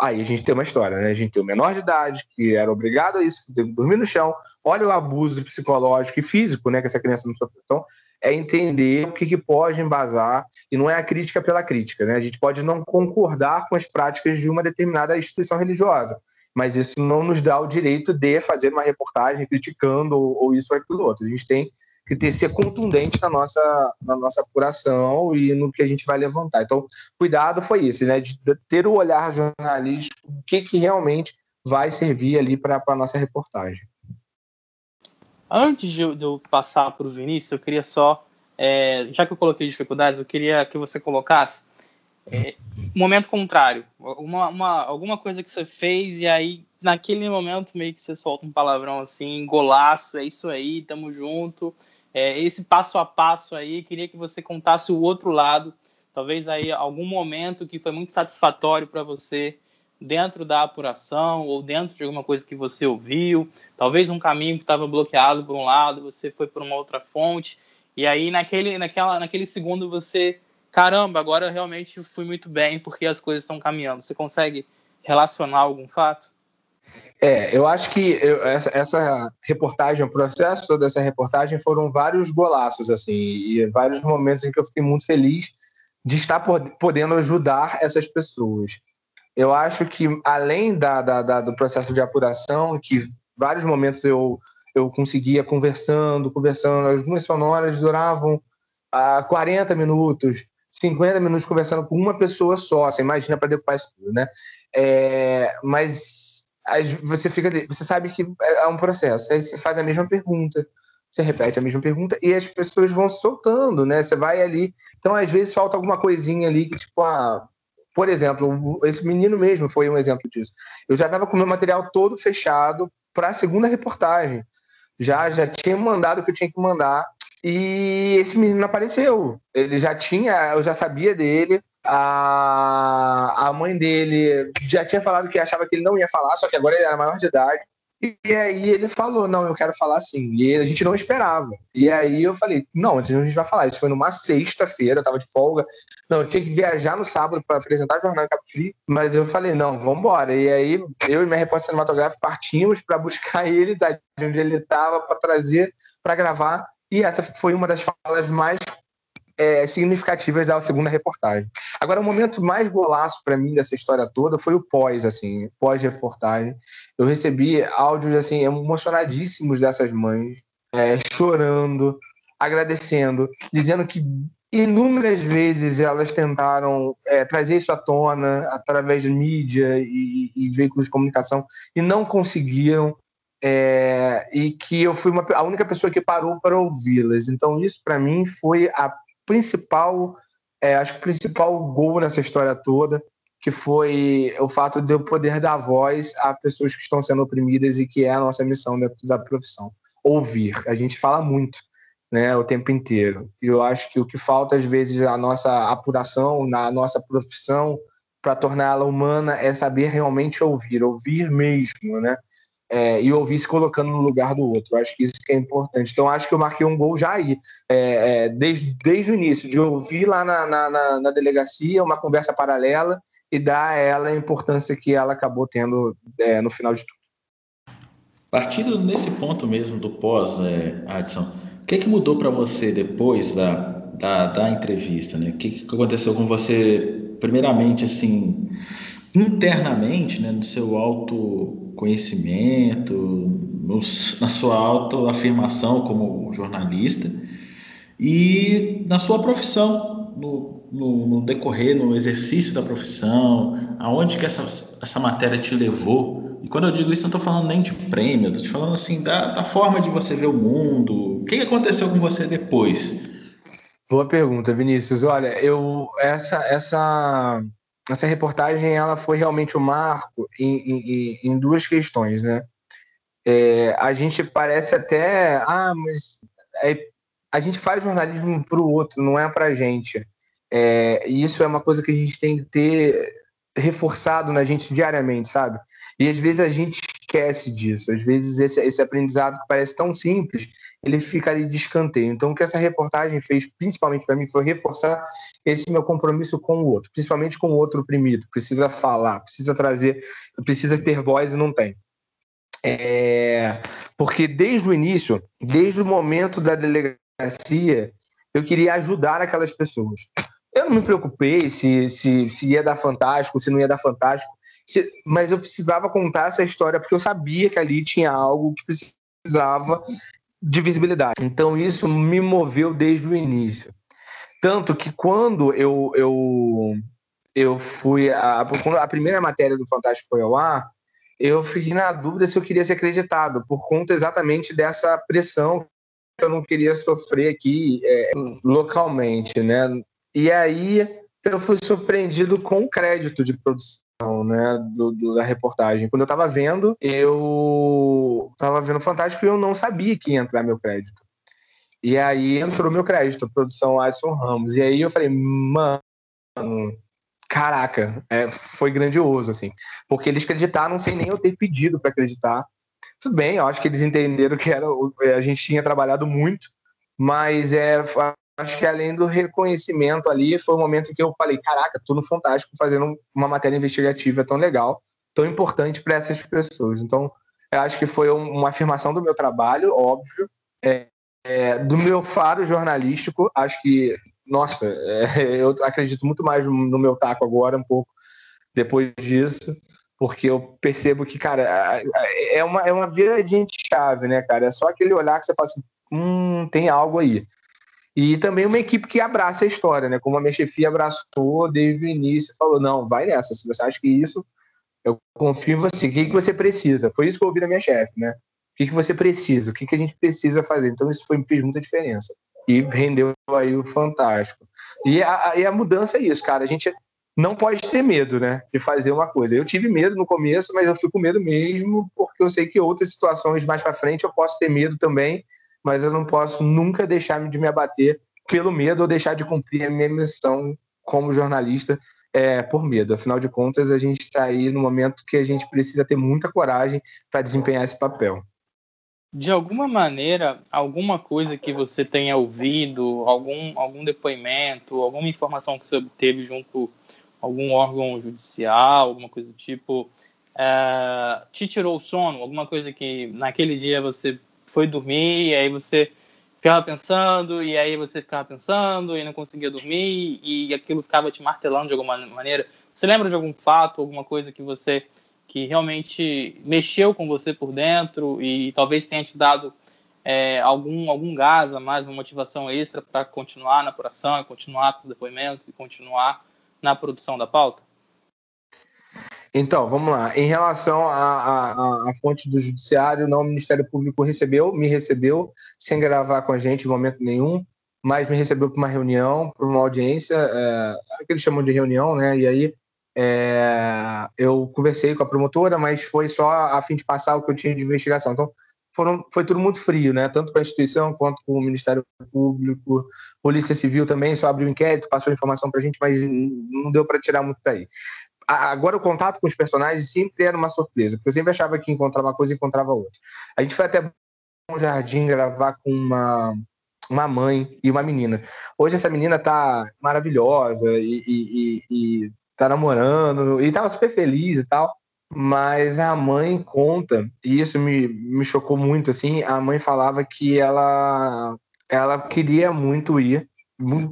Aí a gente tem uma história, né? A gente tem o menor de idade, que era obrigado a isso, que teve que dormir no chão. Olha o abuso psicológico e físico, né? Que essa criança não sofreu. Então, é entender o que, que pode embasar, e não é a crítica pela crítica, né? A gente pode não concordar com as práticas de uma determinada instituição religiosa, mas isso não nos dá o direito de fazer uma reportagem criticando ou, ou isso ou aquilo outro. A gente tem que ter, ser contundente na nossa, na nossa apuração e no que a gente vai levantar. Então, cuidado foi isso, né? De ter o olhar jornalístico, o que, que realmente vai servir ali para a nossa reportagem. Antes de eu passar para o Vinícius, eu queria só, é, já que eu coloquei dificuldades, eu queria que você colocasse é, momento contrário, uma, uma, alguma coisa que você fez e aí naquele momento meio que você solta um palavrão assim, golaço, é isso aí, tamo junto é, esse passo a passo aí, queria que você contasse o outro lado, talvez aí algum momento que foi muito satisfatório para você dentro da apuração ou dentro de alguma coisa que você ouviu, talvez um caminho que estava bloqueado por um lado, você foi por uma outra fonte, e aí naquele, naquela, naquele segundo você, caramba, agora eu realmente fui muito bem porque as coisas estão caminhando. Você consegue relacionar algum fato? É, eu acho que eu, essa, essa, reportagem, o processo toda essa reportagem foram vários golaços, assim, e vários momentos em que eu fiquei muito feliz de estar podendo ajudar essas pessoas. Eu acho que, além da, da, da, do processo de apuração, que vários momentos eu, eu conseguia conversando, conversando, as sonoras duravam ah, 40 minutos, 50 minutos conversando com uma pessoa só, você imagina para isso tudo, né? É, mas você fica você sabe que é um processo. Aí você faz a mesma pergunta, você repete a mesma pergunta e as pessoas vão soltando, né? Você vai ali. Então, às vezes, falta alguma coisinha ali que, tipo, ah, por exemplo, esse menino mesmo foi um exemplo disso. Eu já estava com o meu material todo fechado para a segunda reportagem. Já, já tinha mandado o que eu tinha que mandar. E esse menino apareceu. Ele já tinha, eu já sabia dele a, a mãe dele já tinha falado que achava que ele não ia falar, só que agora ele era maior de idade. E aí ele falou, não, eu quero falar sim. E a gente não esperava. E aí eu falei, não, a gente vai falar. Isso foi numa sexta-feira, eu tava de folga. Não, eu tinha que viajar no sábado para apresentar o jornal em. Mas eu falei, não, vamos embora. E aí eu e minha repórter cinematográfica partimos para buscar ele da onde ele estava para trazer para gravar. E essa foi uma das falas mais é, significativas da segunda reportagem. Agora, o momento mais golaço para mim dessa história toda foi o pós, assim, pós-reportagem. Eu recebi áudios, assim, emocionadíssimos dessas mães, é, chorando, agradecendo, dizendo que inúmeras vezes elas tentaram é, trazer isso à tona através de mídia e, e, veículos de comunicação e não conseguiram. É, e que eu fui uma, a única pessoa que parou para ouvi-las. Então, isso para mim foi a principal, é, acho que o principal gol nessa história toda, que foi o fato de eu poder dar voz a pessoas que estão sendo oprimidas e que é a nossa missão dentro da profissão. Ouvir. A gente fala muito, né, o tempo inteiro. E eu acho que o que falta às vezes na nossa apuração, na nossa profissão, para torná-la humana é saber realmente ouvir, ouvir mesmo, né? É, e ouvir se colocando no lugar do outro. Acho que isso que é importante. Então, acho que eu marquei um gol já aí, é, é, desde, desde o início, de ouvir lá na, na, na, delegacia uma conversa paralela e dar a ela a importância que ela acabou tendo é, no final de tudo. Partindo nesse ponto mesmo do pós, é, Adson, o que, que mudou para você depois da, da, da entrevista? Né? O que, que aconteceu com você, primeiramente, assim, internamente, né, no seu autoconhecimento, no, na sua autoafirmação como jornalista e na sua profissão, no, no, no, decorrer, no exercício da profissão, aonde que essa, essa matéria te levou. E quando eu digo isso, não estou falando nem de prêmio, estou te falando assim da, da forma de você ver o mundo. O que aconteceu com você depois? Boa pergunta, Vinícius. Olha, eu essa essa essa reportagem ela foi realmente um marco em, em, em duas questões, né? É, a gente parece até, ah, mas é, a gente faz jornalismo para o outro, não é para a gente. É, e isso é uma coisa que a gente tem que ter reforçado na gente diariamente, sabe? E às vezes a gente esquece disso. Às vezes esse, esse aprendizado que parece tão simples, ele fica ali de escanteio. Então o que essa reportagem fez, principalmente para mim, foi reforçar esse meu compromisso com o outro, principalmente com o outro oprimido. Precisa falar, precisa trazer, precisa ter voz e não tem. É, porque desde o início, desde o momento da delegacia, eu queria ajudar aquelas pessoas. Eu não me preocupei se, se, se ia dar fantástico, se não ia dar fantástico mas eu precisava contar essa história porque eu sabia que ali tinha algo que precisava de visibilidade. Então isso me moveu desde o início. Tanto que quando eu, eu, eu fui. A, a primeira matéria do Fantástico foi ao ar, eu fiquei na dúvida se eu queria ser acreditado, por conta exatamente dessa pressão que eu não queria sofrer aqui é, localmente, né? E aí eu fui surpreendido com o crédito de produção né, do, do, da reportagem. Quando eu estava vendo, eu estava vendo Fantástico e eu não sabia que ia entrar meu crédito. E aí entrou meu crédito, produção Adson Ramos. E aí eu falei, mano, caraca, é, foi grandioso, assim. Porque eles acreditaram sem nem eu ter pedido para acreditar. Tudo bem, eu acho que eles entenderam que era, a gente tinha trabalhado muito, mas é, acho que além do reconhecimento ali, foi o momento que eu falei: caraca, tô no Fantástico fazendo uma matéria investigativa tão legal, tão importante para essas pessoas. Então, eu acho que foi uma afirmação do meu trabalho, óbvio, é, é, do meu faro jornalístico. Acho que, nossa, é, eu acredito muito mais no meu taco agora, um pouco depois disso, porque eu percebo que, cara, é uma, é uma viradinha de chave, né, cara? É só aquele olhar que você fala assim: hum, tem algo aí. E também uma equipe que abraça a história, né? Como a minha chefia abraçou desde o início, falou: não, vai nessa. Se você acha que isso, eu confio em você. O que, que você precisa? Foi isso que eu ouvi da minha chefe, né? O que, que você precisa? O que, que a gente precisa fazer? Então, isso foi, fez muita diferença. E rendeu aí o fantástico. E a, e a mudança é isso, cara. A gente não pode ter medo, né? De fazer uma coisa. Eu tive medo no começo, mas eu fui com medo mesmo, porque eu sei que outras situações mais para frente eu posso ter medo também mas eu não posso nunca deixar de me abater pelo medo ou deixar de cumprir a minha missão como jornalista é, por medo. Afinal de contas, a gente está aí no momento que a gente precisa ter muita coragem para desempenhar esse papel. De alguma maneira, alguma coisa que você tenha ouvido, algum, algum depoimento, alguma informação que você obteve junto a algum órgão judicial, alguma coisa do tipo, é, te tirou o sono? Alguma coisa que naquele dia você foi dormir e aí você ficava pensando e aí você ficava pensando e não conseguia dormir e aquilo ficava te martelando de alguma maneira. Você lembra de algum fato, alguma coisa que você que realmente mexeu com você por dentro e talvez tenha te dado é, algum algum gás a mais, uma motivação extra para continuar na apuração, continuar com os depoimentos e continuar na produção da pauta? Então, vamos lá. Em relação à fonte do judiciário, não, o Ministério Público recebeu, me recebeu, sem gravar com a gente em momento nenhum, mas me recebeu para uma reunião, para uma audiência, é, que eles chamam de reunião, né? E aí é, eu conversei com a promotora, mas foi só a fim de passar o que eu tinha de investigação. Então, foram, foi tudo muito frio, né? Tanto para a instituição quanto com o Ministério Público, Polícia Civil também só abriu inquérito, passou informação para a gente, mas não deu para tirar muito daí agora o contato com os personagens sempre era uma surpresa, porque eu sempre achava que encontrava uma coisa e encontrava outra. A gente foi até um jardim gravar com uma, uma mãe e uma menina. Hoje essa menina tá maravilhosa e, e, e, e tá namorando e tava super feliz e tal. mas a mãe conta, e isso me, me chocou muito, assim, a mãe falava que ela, ela queria muito ir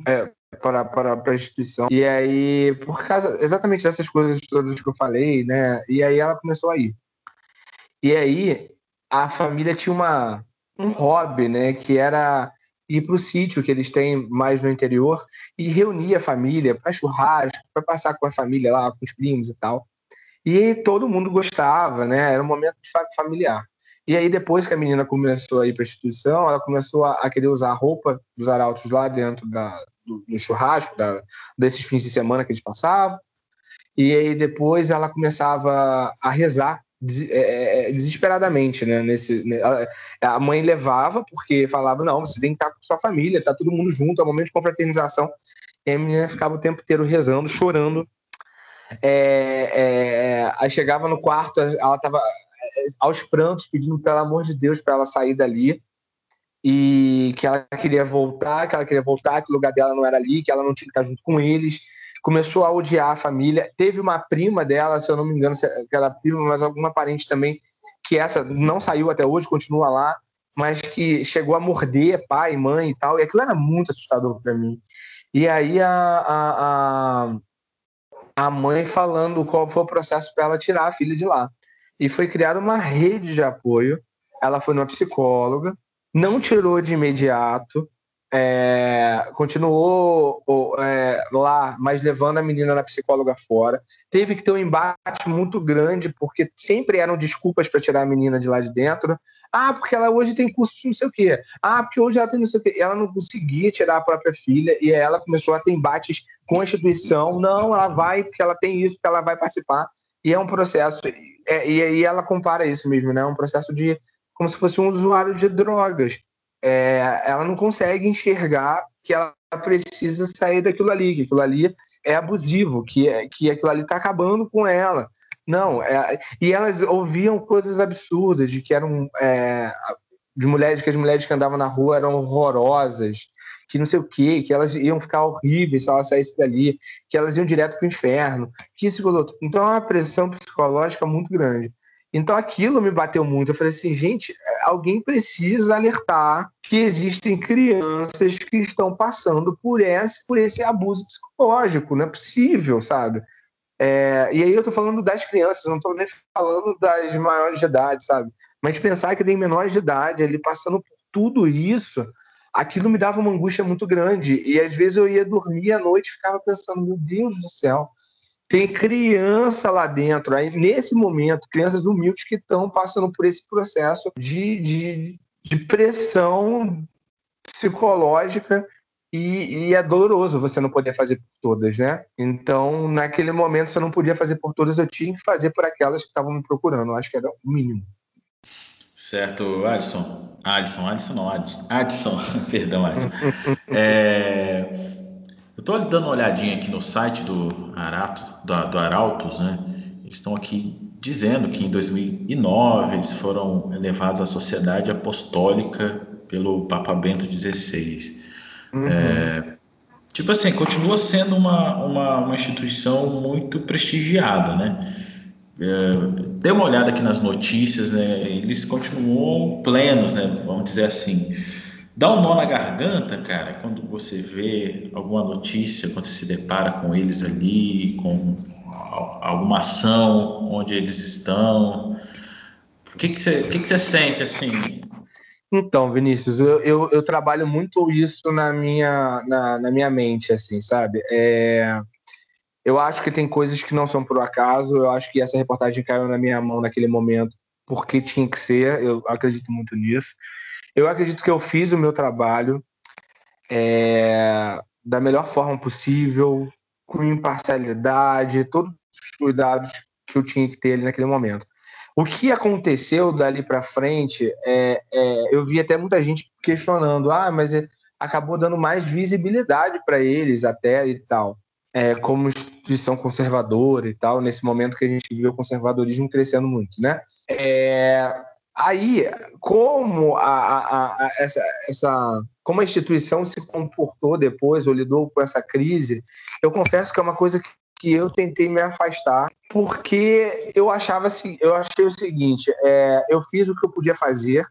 é, para, para, para a instituição, e aí, por causa exatamente dessas coisas todas que eu falei, né, e aí ela começou a ir. E aí, a família tinha uma, um hobby, né, que era ir para o sítio que eles têm mais no interior e reunir a família para churrasco, para passar com a família lá, com os primos e tal. E todo mundo gostava, né? Era um momento familiar. E aí, depois que a menina começou a ir para a instituição, ela começou a, querer usar a roupa dos arautos lá dentro da, do, do churrasco, da, desses fins de semana que eles passavam. E aí, depois, ela começava a rezar é, é, é, desesperadamente, né? Nesse, né, a mãe levava porque falava não, você tem que estar com sua família, tá todo mundo junto, é um momento de confraternização. E a menina ficava o tempo inteiro rezando, chorando. É, é, aí chegava no quarto, ela estava aos prantos pedindo pelo amor de Deus para ela sair dali e que ela queria voltar, que ela queria voltar, que o lugar dela não era ali, que ela não tinha que estar junto com eles começou a odiar a família. Teve uma prima dela, se eu não me engano, que era prima, mas alguma parente também, que essa não saiu até hoje, continua lá, mas que chegou a morder pai, mãe e tal. E aquilo era muito assustador para mim. E aí a, a, a, a mãe falando qual foi o processo para ela tirar a filha de lá. E foi criada uma rede de apoio. Ela foi numa psicóloga, não tirou de imediato, é, continuou é, lá, mas levando a menina na psicóloga fora. Teve que ter um embate muito grande, porque sempre eram desculpas para tirar a menina de lá de dentro. Ah, porque ela hoje tem curso de não sei o quê. Ah, porque hoje ela tem não sei o quê. Ela não conseguia tirar a própria filha e ela começou a ter embates com a instituição. Não, ela vai porque ela tem isso, porque ela vai participar. E é um processo. É, e aí ela compara isso mesmo, né? É um processo de como se fosse um usuário de drogas é, ela não consegue enxergar que ela precisa sair daquilo ali, que aquilo ali é abusivo, que, é, que aquilo ali está acabando com ela. Não, é, e elas ouviam coisas absurdas de que eram é, de mulheres que as mulheres que andavam na rua eram horrorosas, que não sei o quê, que elas iam ficar horríveis se elas saíssem dali, que elas iam direto para o inferno, que isso Então é uma pressão psicológica muito grande. Então aquilo me bateu muito. Eu falei assim, gente, alguém precisa alertar que existem crianças que estão passando por esse, por esse abuso psicológico. Não é possível, sabe? É, e aí eu tô falando das crianças, não tô nem falando das maiores de idade, sabe? Mas pensar que tem menores de idade ali passando por tudo isso, aquilo me dava uma angústia muito grande. E às vezes eu ia dormir à noite e ficava pensando, meu Deus do céu, tem criança lá dentro, aí nesse momento, crianças humildes que estão passando por esse processo de, de, de pressão psicológica e, e, é doloroso você não poder fazer por todas, né? Então, naquele momento, se eu não podia fazer por todas, eu tinha que fazer por aquelas que estavam me procurando. Eu acho que era o mínimo. Certo, Adson. Adson, Adson não, Adson. Adson, perdão, Adson. é, eu estou dando uma olhadinha aqui no site do, Arato, do, do Arautos, né? Eles estão aqui dizendo que em 2009 eles foram elevados à Sociedade Apostólica pelo Papa Bento XVI. Uhum. É, tipo assim, continua sendo uma, uma, uma instituição muito prestigiada, né? É, dê uma olhada aqui nas notícias, né? Eles continuam plenos, né? Vamos dizer assim. Dá um nó na garganta, cara, quando você vê alguma notícia, quando se depara com eles ali, com alguma ação onde eles estão. O que, que, você, que, que você sente assim? Então, Vinícius, eu, eu, eu, trabalho muito isso na minha, na, na minha mente, assim, sabe? É, eu acho que tem coisas que não são por acaso, eu acho que essa reportagem caiu na minha mão naquele momento porque tinha que ser, eu acredito muito nisso. Eu acredito que eu fiz o meu trabalho é, da melhor forma possível, com imparcialidade, todos os cuidados que eu tinha que ter ali naquele momento. O que aconteceu dali para frente, é, é, eu vi até muita gente questionando, ah, mas acabou dando mais visibilidade para eles até e tal, é, como instituição conservadora e tal, nesse momento que a gente viu o conservadorismo crescendo muito, né? É, Aí, como a, a, a, essa, essa, como a instituição se comportou depois ou lidou com essa crise, eu confesso que é uma coisa que eu tentei me afastar porque eu achava assim, eu achei o seguinte, é, eu fiz o que eu podia fazer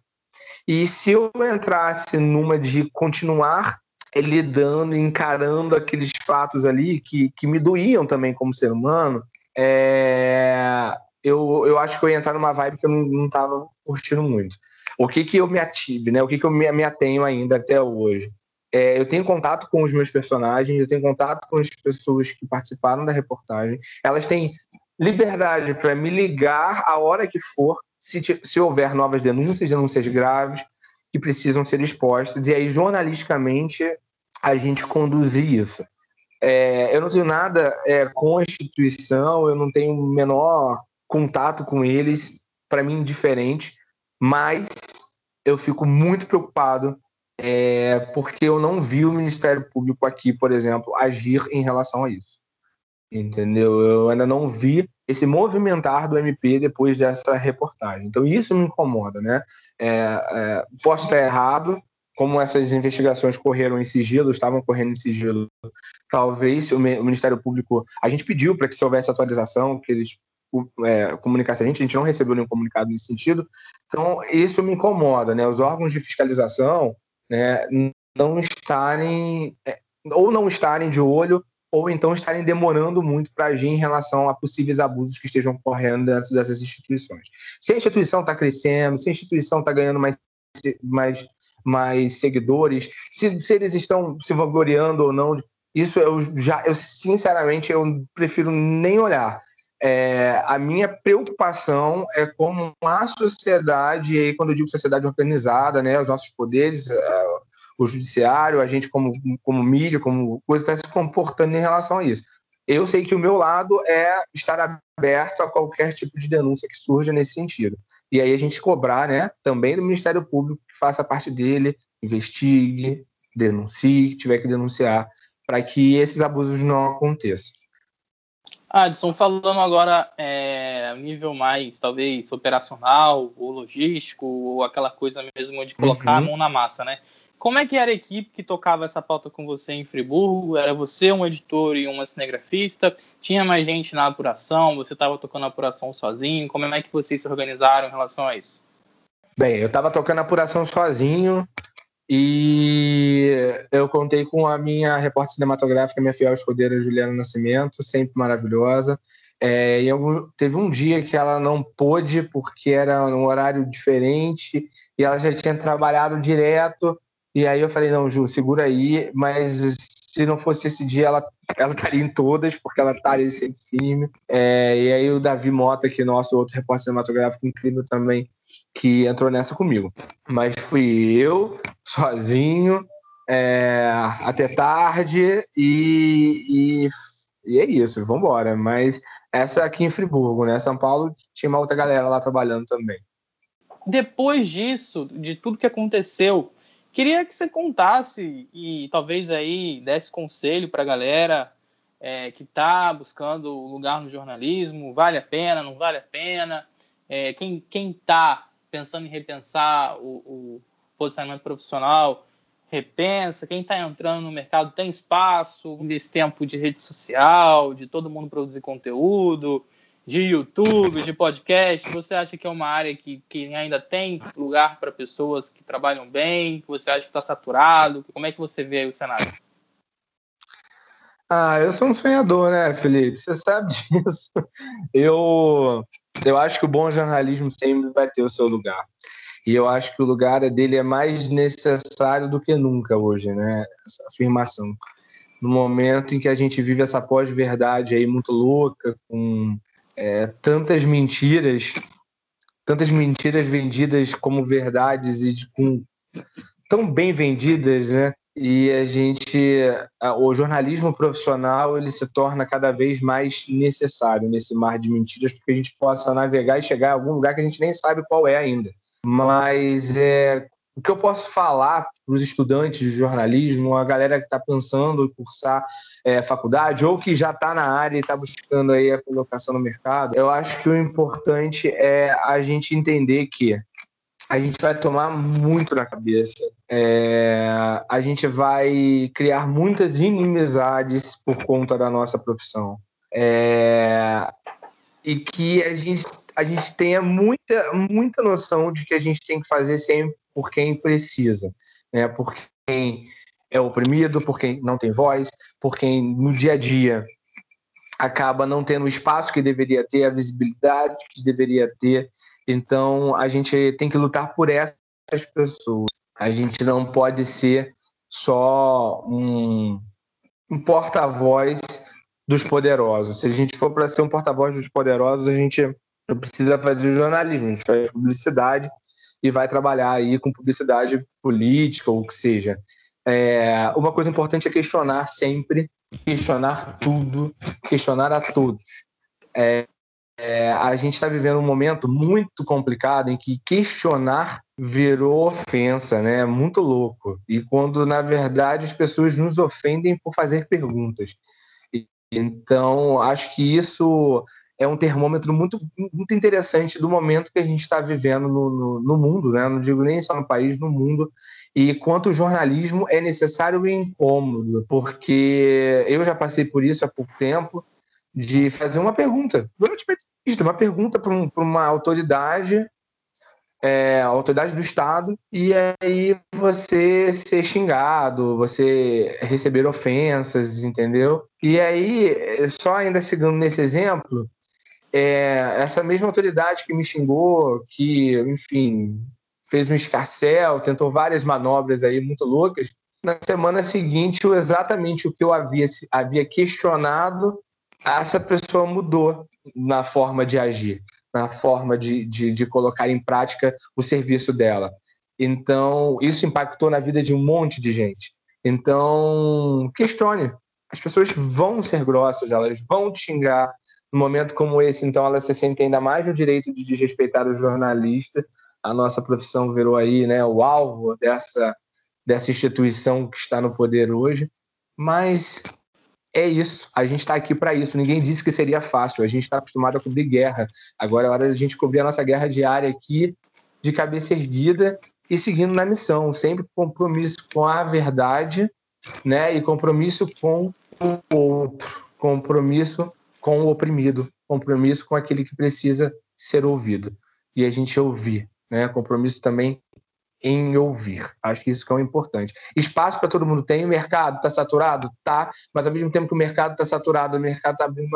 e se eu entrasse numa de continuar lidando, encarando aqueles fatos ali que, que me doíam também como ser humano, é, eu, eu acho que eu ia entrar numa vibe que eu não, não tava curtindo muito. O que que eu me ative, né? O que que eu me, me atenho ainda até hoje? É, eu tenho contato com os meus personagens, eu tenho contato com as pessoas que participaram da reportagem. Elas têm liberdade para me ligar a hora que for, se, se houver novas denúncias, denúncias graves, que precisam ser expostas. E aí, jornalisticamente, a gente conduzir isso. É, eu não tenho nada é, com a instituição, eu não tenho menor contato com eles, para mim, diferente, mas eu fico muito preocupado é, porque eu não vi o Ministério Público aqui, por exemplo, agir em relação a isso. Entendeu? Eu ainda não vi esse movimentar do MP depois dessa reportagem. Então, isso me incomoda, né? É, é, posso estar errado, como essas investigações correram em sigilo, estavam correndo em sigilo, talvez o Ministério Público. A gente pediu para que se houvesse atualização, que eles é, comunicassem a gente, a gente não recebeu nenhum comunicado nesse sentido. Então, isso me incomoda, né? Os órgãos de fiscalização né, não estarem, é, ou não estarem de olho, ou então estarem demorando muito para agir em relação a possíveis abusos que estejam ocorrendo dentro dessas instituições. Se a instituição está crescendo, se a instituição está ganhando mais, mais mais seguidores, se, se eles estão se vangloriando ou não. Isso eu já, eu sinceramente, eu prefiro nem olhar. É, a minha preocupação é como a sociedade, e aí quando eu digo sociedade organizada, né, os nossos poderes, é, o judiciário, a gente como, como mídia, como coisa, está se comportando em relação a isso. Eu sei que o meu lado é estar aberto a qualquer tipo de denúncia que surja nesse sentido. E aí a gente cobrar, né, também do Ministério Público que faça parte dele, investigue, denuncie, tiver que denunciar, para que esses abusos não aconteçam. Adson, falando agora é, nível mais, talvez, operacional, ou logístico, ou aquela coisa mesmo de colocar uhum. a mão na massa, né? Como é que era a equipe que tocava essa pauta com você em Friburgo? Era você, um editor e uma cinegrafista? Tinha mais gente na apuração? Você estava tocando a apuração sozinho? Como é que vocês se organizaram em relação a isso? Bem, eu estava tocando a apuração sozinho e eu contei com a minha repórter cinematográfica, minha fiel escudeira Juliana Nascimento, sempre maravilhosa. É, e eu, teve um dia que ela não pôde porque era um horário diferente e ela já tinha trabalhado direto e aí eu falei, não, Ju, segura aí, mas se não fosse esse dia, ela, ela estaria em todas, porque ela estaria sempre firme. É, e aí o Davi Mota, que é nosso outro repórter cinematográfico incrível também, que entrou nessa comigo. Mas fui eu, sozinho, é, até tarde, e, e, e, é isso, vamos embora. Mas essa aqui em Friburgo, né? São Paulo tinha uma outra galera lá trabalhando também. Depois disso, de tudo que aconteceu, Queria que você contasse e talvez aí desse conselho para a galera é, que está buscando lugar no jornalismo, vale a pena, não vale a pena, é, quem está pensando em repensar o, o, posicionamento profissional, repensa, quem está entrando no mercado tem espaço nesse tempo de rede social, de todo mundo produzir conteúdo, de YouTube, de podcast, você acha que é uma área que, que ainda tem lugar para pessoas que trabalham bem? Você acha que está saturado? Como é que você vê aí o cenário? Ah, eu sou um sonhador, né, Felipe? Você sabe disso. Eu, eu acho que o bom jornalismo sempre vai ter o seu lugar. E eu acho que o lugar dele é mais necessário do que nunca hoje, né? Essa afirmação. No momento em que a gente vive essa pós-verdade aí muito louca, com é, tantas mentiras, tantas mentiras vendidas como verdades e com, tão bem vendidas, né? E a gente, o jornalismo profissional, ele se torna cada vez mais necessário nesse mar de mentiras, porque a gente possa navegar e chegar a algum lugar que a gente nem sabe qual é ainda. Mas é, o que eu posso falar para os estudantes de jornalismo, a galera que está pensando em cursar é, faculdade ou que já está na área e está buscando aí a colocação no mercado, eu acho que o importante é a gente entender que a gente vai tomar muito na cabeça. É, a gente vai criar muitas inimizades por conta da nossa profissão. É, e que a gente, a gente tenha muita, muita noção de que a gente tem que fazer sempre por quem precisa, né? por quem é oprimido, por quem não tem voz, por quem no dia a dia acaba não tendo o espaço que deveria ter, a visibilidade que deveria ter. Então, a gente tem que lutar por essas pessoas. A gente não pode ser só um, um porta-voz dos poderosos. Se a gente for para ser um porta-voz dos poderosos, a gente precisa fazer jornalismo, a gente faz publicidade e vai trabalhar aí com publicidade política ou o que seja. É, uma coisa importante é questionar sempre, questionar tudo, questionar a todos. É, é, a gente está vivendo um momento muito complicado em que questionar virou ofensa, né? Muito louco. E quando, na verdade, as pessoas nos ofendem por fazer perguntas. Então, acho que isso é um termômetro muito, muito interessante do momento que a gente está vivendo no, no, no, mundo, né? Não digo nem só no país, no mundo. E quanto o jornalismo é necessário e incômodo, porque eu já passei por isso há pouco tempo de fazer uma pergunta durante uma entrevista, uma pergunta para um, uma autoridade, é, autoridade do Estado, e aí você ser xingado, você receber ofensas, entendeu? E aí, só ainda seguindo nesse exemplo, é, essa mesma autoridade que me xingou, que, enfim, fez um escarcel, tentou várias manobras aí muito loucas, na semana seguinte, exatamente o que eu havia, havia questionado essa pessoa mudou na forma de agir, na forma de, de, de colocar em prática o serviço dela. Então, isso impactou na vida de um monte de gente. Então, questione. As pessoas vão ser grossas, elas vão xingar. No momento como esse, então, elas se sentem ainda mais no direito de desrespeitar o jornalista. A nossa profissão virou aí né, o alvo dessa, dessa instituição que está no poder hoje. Mas é isso. A gente está aqui para isso. Ninguém disse que seria fácil. A gente está acostumado a cobrir guerra. Agora é hora da gente cobrir a nossa guerra diária aqui, de cabeça erguida e seguindo na missão. Sempre compromisso com a verdade, né? E compromisso com o outro. Compromisso com o oprimido. Compromisso com aquele que precisa ser ouvido. E a gente ouvir, né? Compromisso também em ouvir. Acho que isso que é o importante. Espaço para todo mundo tem, o mercado está saturado? Tá, mas ao mesmo tempo que o mercado está saturado, o mercado está abrindo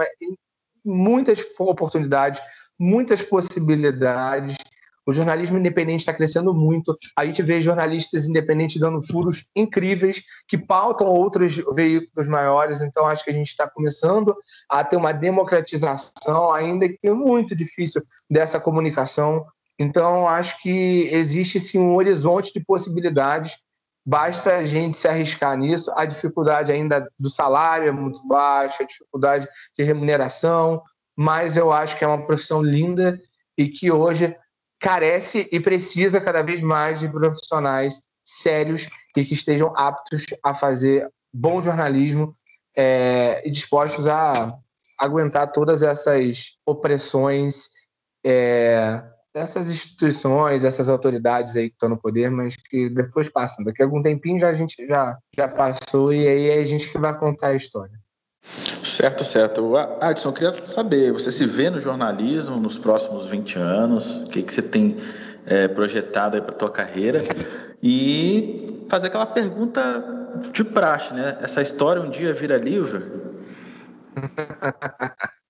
muitas oportunidades, muitas possibilidades. O jornalismo independente está crescendo muito. A gente vê jornalistas independentes dando furos incríveis que pautam outros veículos maiores. Então, acho que a gente está começando a ter uma democratização, ainda que muito difícil, dessa comunicação. Então, acho que existe sim um horizonte de possibilidades. Basta a gente se arriscar nisso. A dificuldade ainda do salário é muito baixa, a dificuldade de remuneração, mas eu acho que é uma profissão linda e que hoje carece e precisa cada vez mais de profissionais sérios e que estejam aptos a fazer bom jornalismo é, e dispostos a aguentar todas essas opressões é, dessas instituições, essas autoridades aí que estão no poder, mas que depois passam. Daqui a algum tempinho já a gente já, já passou e aí é a gente que vai contar a história. Certo, certo. Adson, eu queria saber, você se vê no jornalismo nos próximos 20 anos? O que, que você tem é, projetado aí para a tua carreira? E fazer aquela pergunta de praxe, né? Essa história um dia vira livro?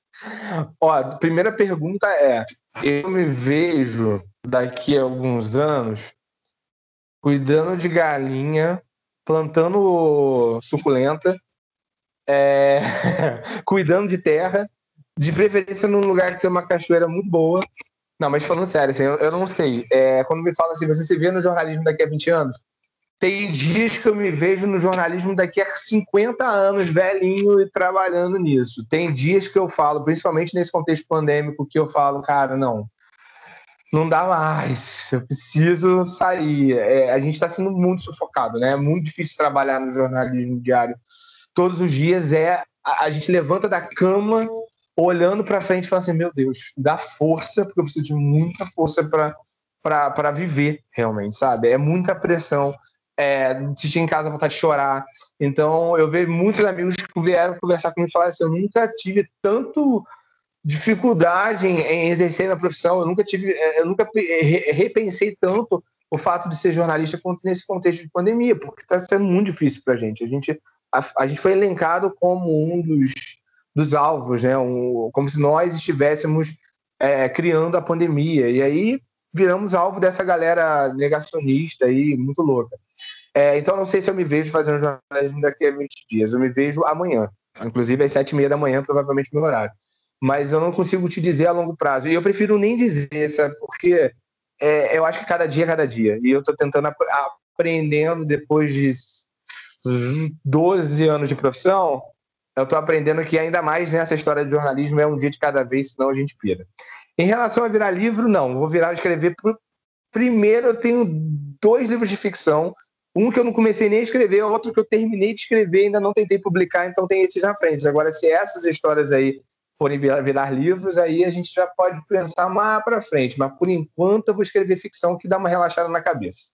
Ó, primeira pergunta é: eu me vejo daqui a alguns anos cuidando de galinha, plantando suculenta, é... cuidando de terra, de preferência num lugar que tem uma cachoeira muito boa. Não, mas falando sério, assim, eu, eu não sei. É, quando me fala assim, você se vê no jornalismo daqui a 20 anos? Tem dias que eu me vejo no jornalismo daqui a 50 anos, velhinho e trabalhando nisso. Tem dias que eu falo, principalmente nesse contexto pandêmico, que eu falo, cara, não, não dá mais, eu preciso sair. É, a gente está sendo muito sufocado, né? É muito difícil trabalhar no jornalismo diário. Todos os dias é a, gente levanta da cama olhando para frente e fala assim: meu Deus, dá força, porque eu preciso de muita força para viver realmente, sabe? É muita pressão é, assistir em casa vontade de chorar. Então, eu vejo muitos amigos que vieram conversar comigo e falaram assim: eu nunca tive tanto dificuldade em, em exercer minha profissão, eu nunca tive, é, eu nunca repensei tanto o fato de ser jornalista nesse contexto de pandemia, porque está sendo muito difícil para a gente. A gente a, gente foi elencado como um dos, dos alvos, né? Um, como se nós estivéssemos é, criando a pandemia. E aí viramos alvo dessa galera negacionista aí, muito louca. É, então, não sei se eu me vejo fazendo jornalismo daqui a 20 dias. Eu me vejo amanhã, inclusive às 7 e meia da manhã, provavelmente meu horário. Mas eu não consigo te dizer a longo prazo. E eu prefiro nem dizer, sabe? Porque é, eu acho que cada dia é cada dia. E eu estou tentando ap aprendendo depois de 12 anos de profissão, eu estou aprendendo que ainda mais nessa história de jornalismo é um dia de cada vez, senão a gente pira. Em relação a virar livro, não. Vou virar escrever. Primeiro, eu tenho dois livros de ficção. Um que eu não comecei nem a escrever, outro que eu terminei de escrever ainda não tentei publicar, então tem esses na frente. Agora, se essas histórias aí forem virar livros, aí a gente já pode pensar mais para frente. Mas por enquanto eu vou escrever ficção que dá uma relaxada na cabeça.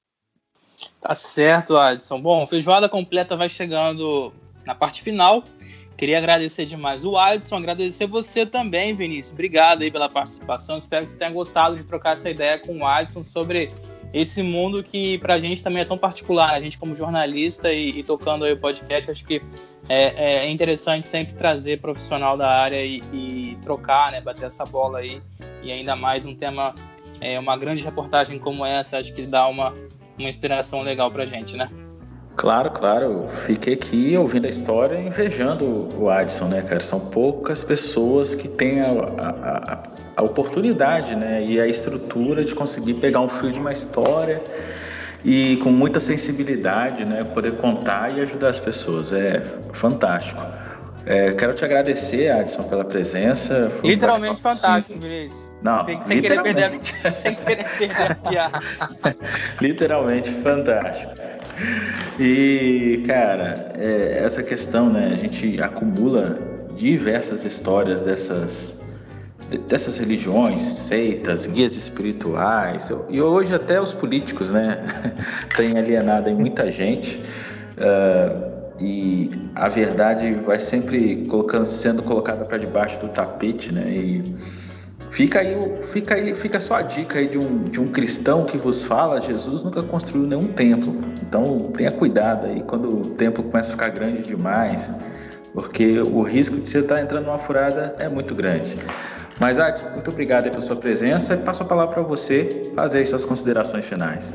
Tá certo, Adson. Bom, feijoada completa vai chegando na parte final. Queria agradecer demais o Adson, agradecer você também, Vinícius. Obrigado aí pela participação. Espero que tenha gostado de trocar essa ideia com o Adson sobre esse mundo que para a gente também é tão particular. A gente como jornalista e, e tocando aí o podcast, acho que é, é, interessante sempre trazer profissional da área e, e, trocar, né, bater essa bola aí. E ainda mais um tema, é, uma grande reportagem como essa, acho que dá uma, uma inspiração legal pra gente, né? Claro, claro. Fiquei aqui ouvindo a história e invejando o Adson, né, cara? São poucas pessoas que têm a, a, a, oportunidade, né, e a estrutura de conseguir pegar um fio de uma história e com muita sensibilidade, né, poder contar e ajudar as pessoas. É fantástico. É, quero te agradecer, Adson, pela presença. Foi literalmente um fantástico, Vinícius. Não, sem, sem querer perder a, sem querer perder a piada. literalmente fantástico. E, cara, é, essa questão, né? A gente acumula diversas histórias dessas, dessas religiões, seitas, guias espirituais, e hoje até os políticos, né? Têm alienado muita gente. Uh, e a verdade vai sempre colocando, sendo colocada para debaixo do tapete, né? E fica aí, fica aí, fica só a dica aí de um, de um cristão que vos fala, Jesus nunca construiu nenhum templo. Então tenha cuidado aí quando o templo começa a ficar grande demais, porque o risco de você estar entrando numa furada é muito grande. Mas, Adson, muito obrigado pela sua presença e passo a palavra para você fazer as suas considerações finais.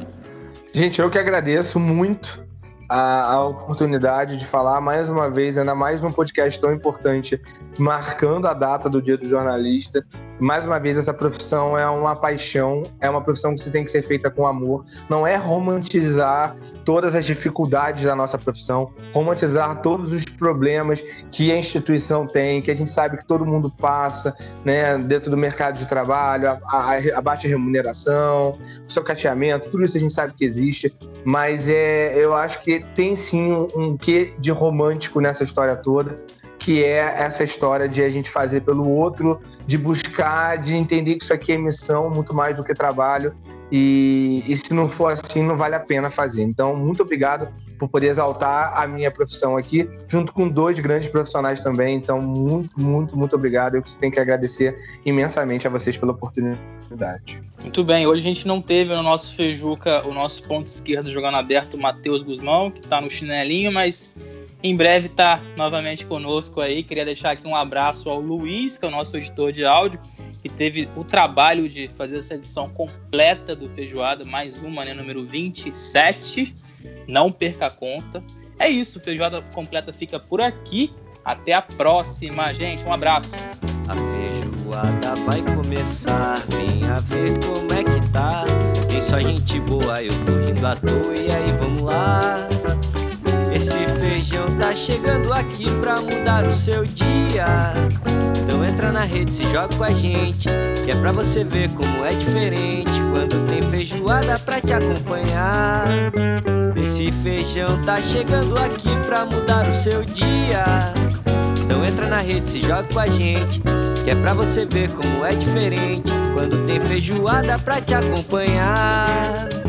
Gente, eu que agradeço muito a, a, oportunidade de falar mais uma vez, ainda mais num podcast tão importante, marcando a data do Dia do Jornalista. Mais uma vez, essa profissão é uma paixão, é uma profissão que tem que ser feita com amor. Não é romantizar todas as dificuldades da nossa profissão, romantizar todos os problemas que a instituição tem, que a gente sabe que todo mundo passa, né, dentro do mercado de trabalho, a, a, a baixa remuneração, o seu cateamento, tudo isso a gente sabe que existe, mas é, eu acho que tem sim um, um quê de romântico nessa história toda, que é essa história de a gente fazer pelo outro, de buscar, de entender que isso aqui é missão muito mais do que trabalho. E, e se não for assim, não vale a pena fazer. Então, muito obrigado por poder exaltar a minha profissão aqui, junto com dois grandes profissionais também. Então, muito, muito, muito obrigado. Eu tenho que agradecer imensamente a vocês pela oportunidade. Muito bem, hoje a gente não teve no nosso Fejuca o nosso ponto esquerdo jogando aberto, o Matheus Guzmão, que está no chinelinho, mas em breve está novamente conosco aí. Queria deixar aqui um abraço ao Luiz, que é o nosso editor de áudio, que teve o trabalho de fazer essa edição completa do Feijoada, mais uma, né, número 27. Não perca a conta. É isso, Feijoada completa fica por aqui. Até a próxima, gente. Um abraço. A feijoada vai começar, venha ver como é que tá. Tem só gente boa, eu tô rindo à toa, e aí vamos lá. Esse feijão tá chegando aqui pra mudar o seu dia. Então entra na rede, se joga com a gente, que é pra você ver como é diferente quando tem feijoada pra te acompanhar. Esse feijão tá chegando aqui pra mudar o seu dia. Então entra na rede, se joga com a gente, que é pra você ver como é diferente quando tem feijoada pra te acompanhar.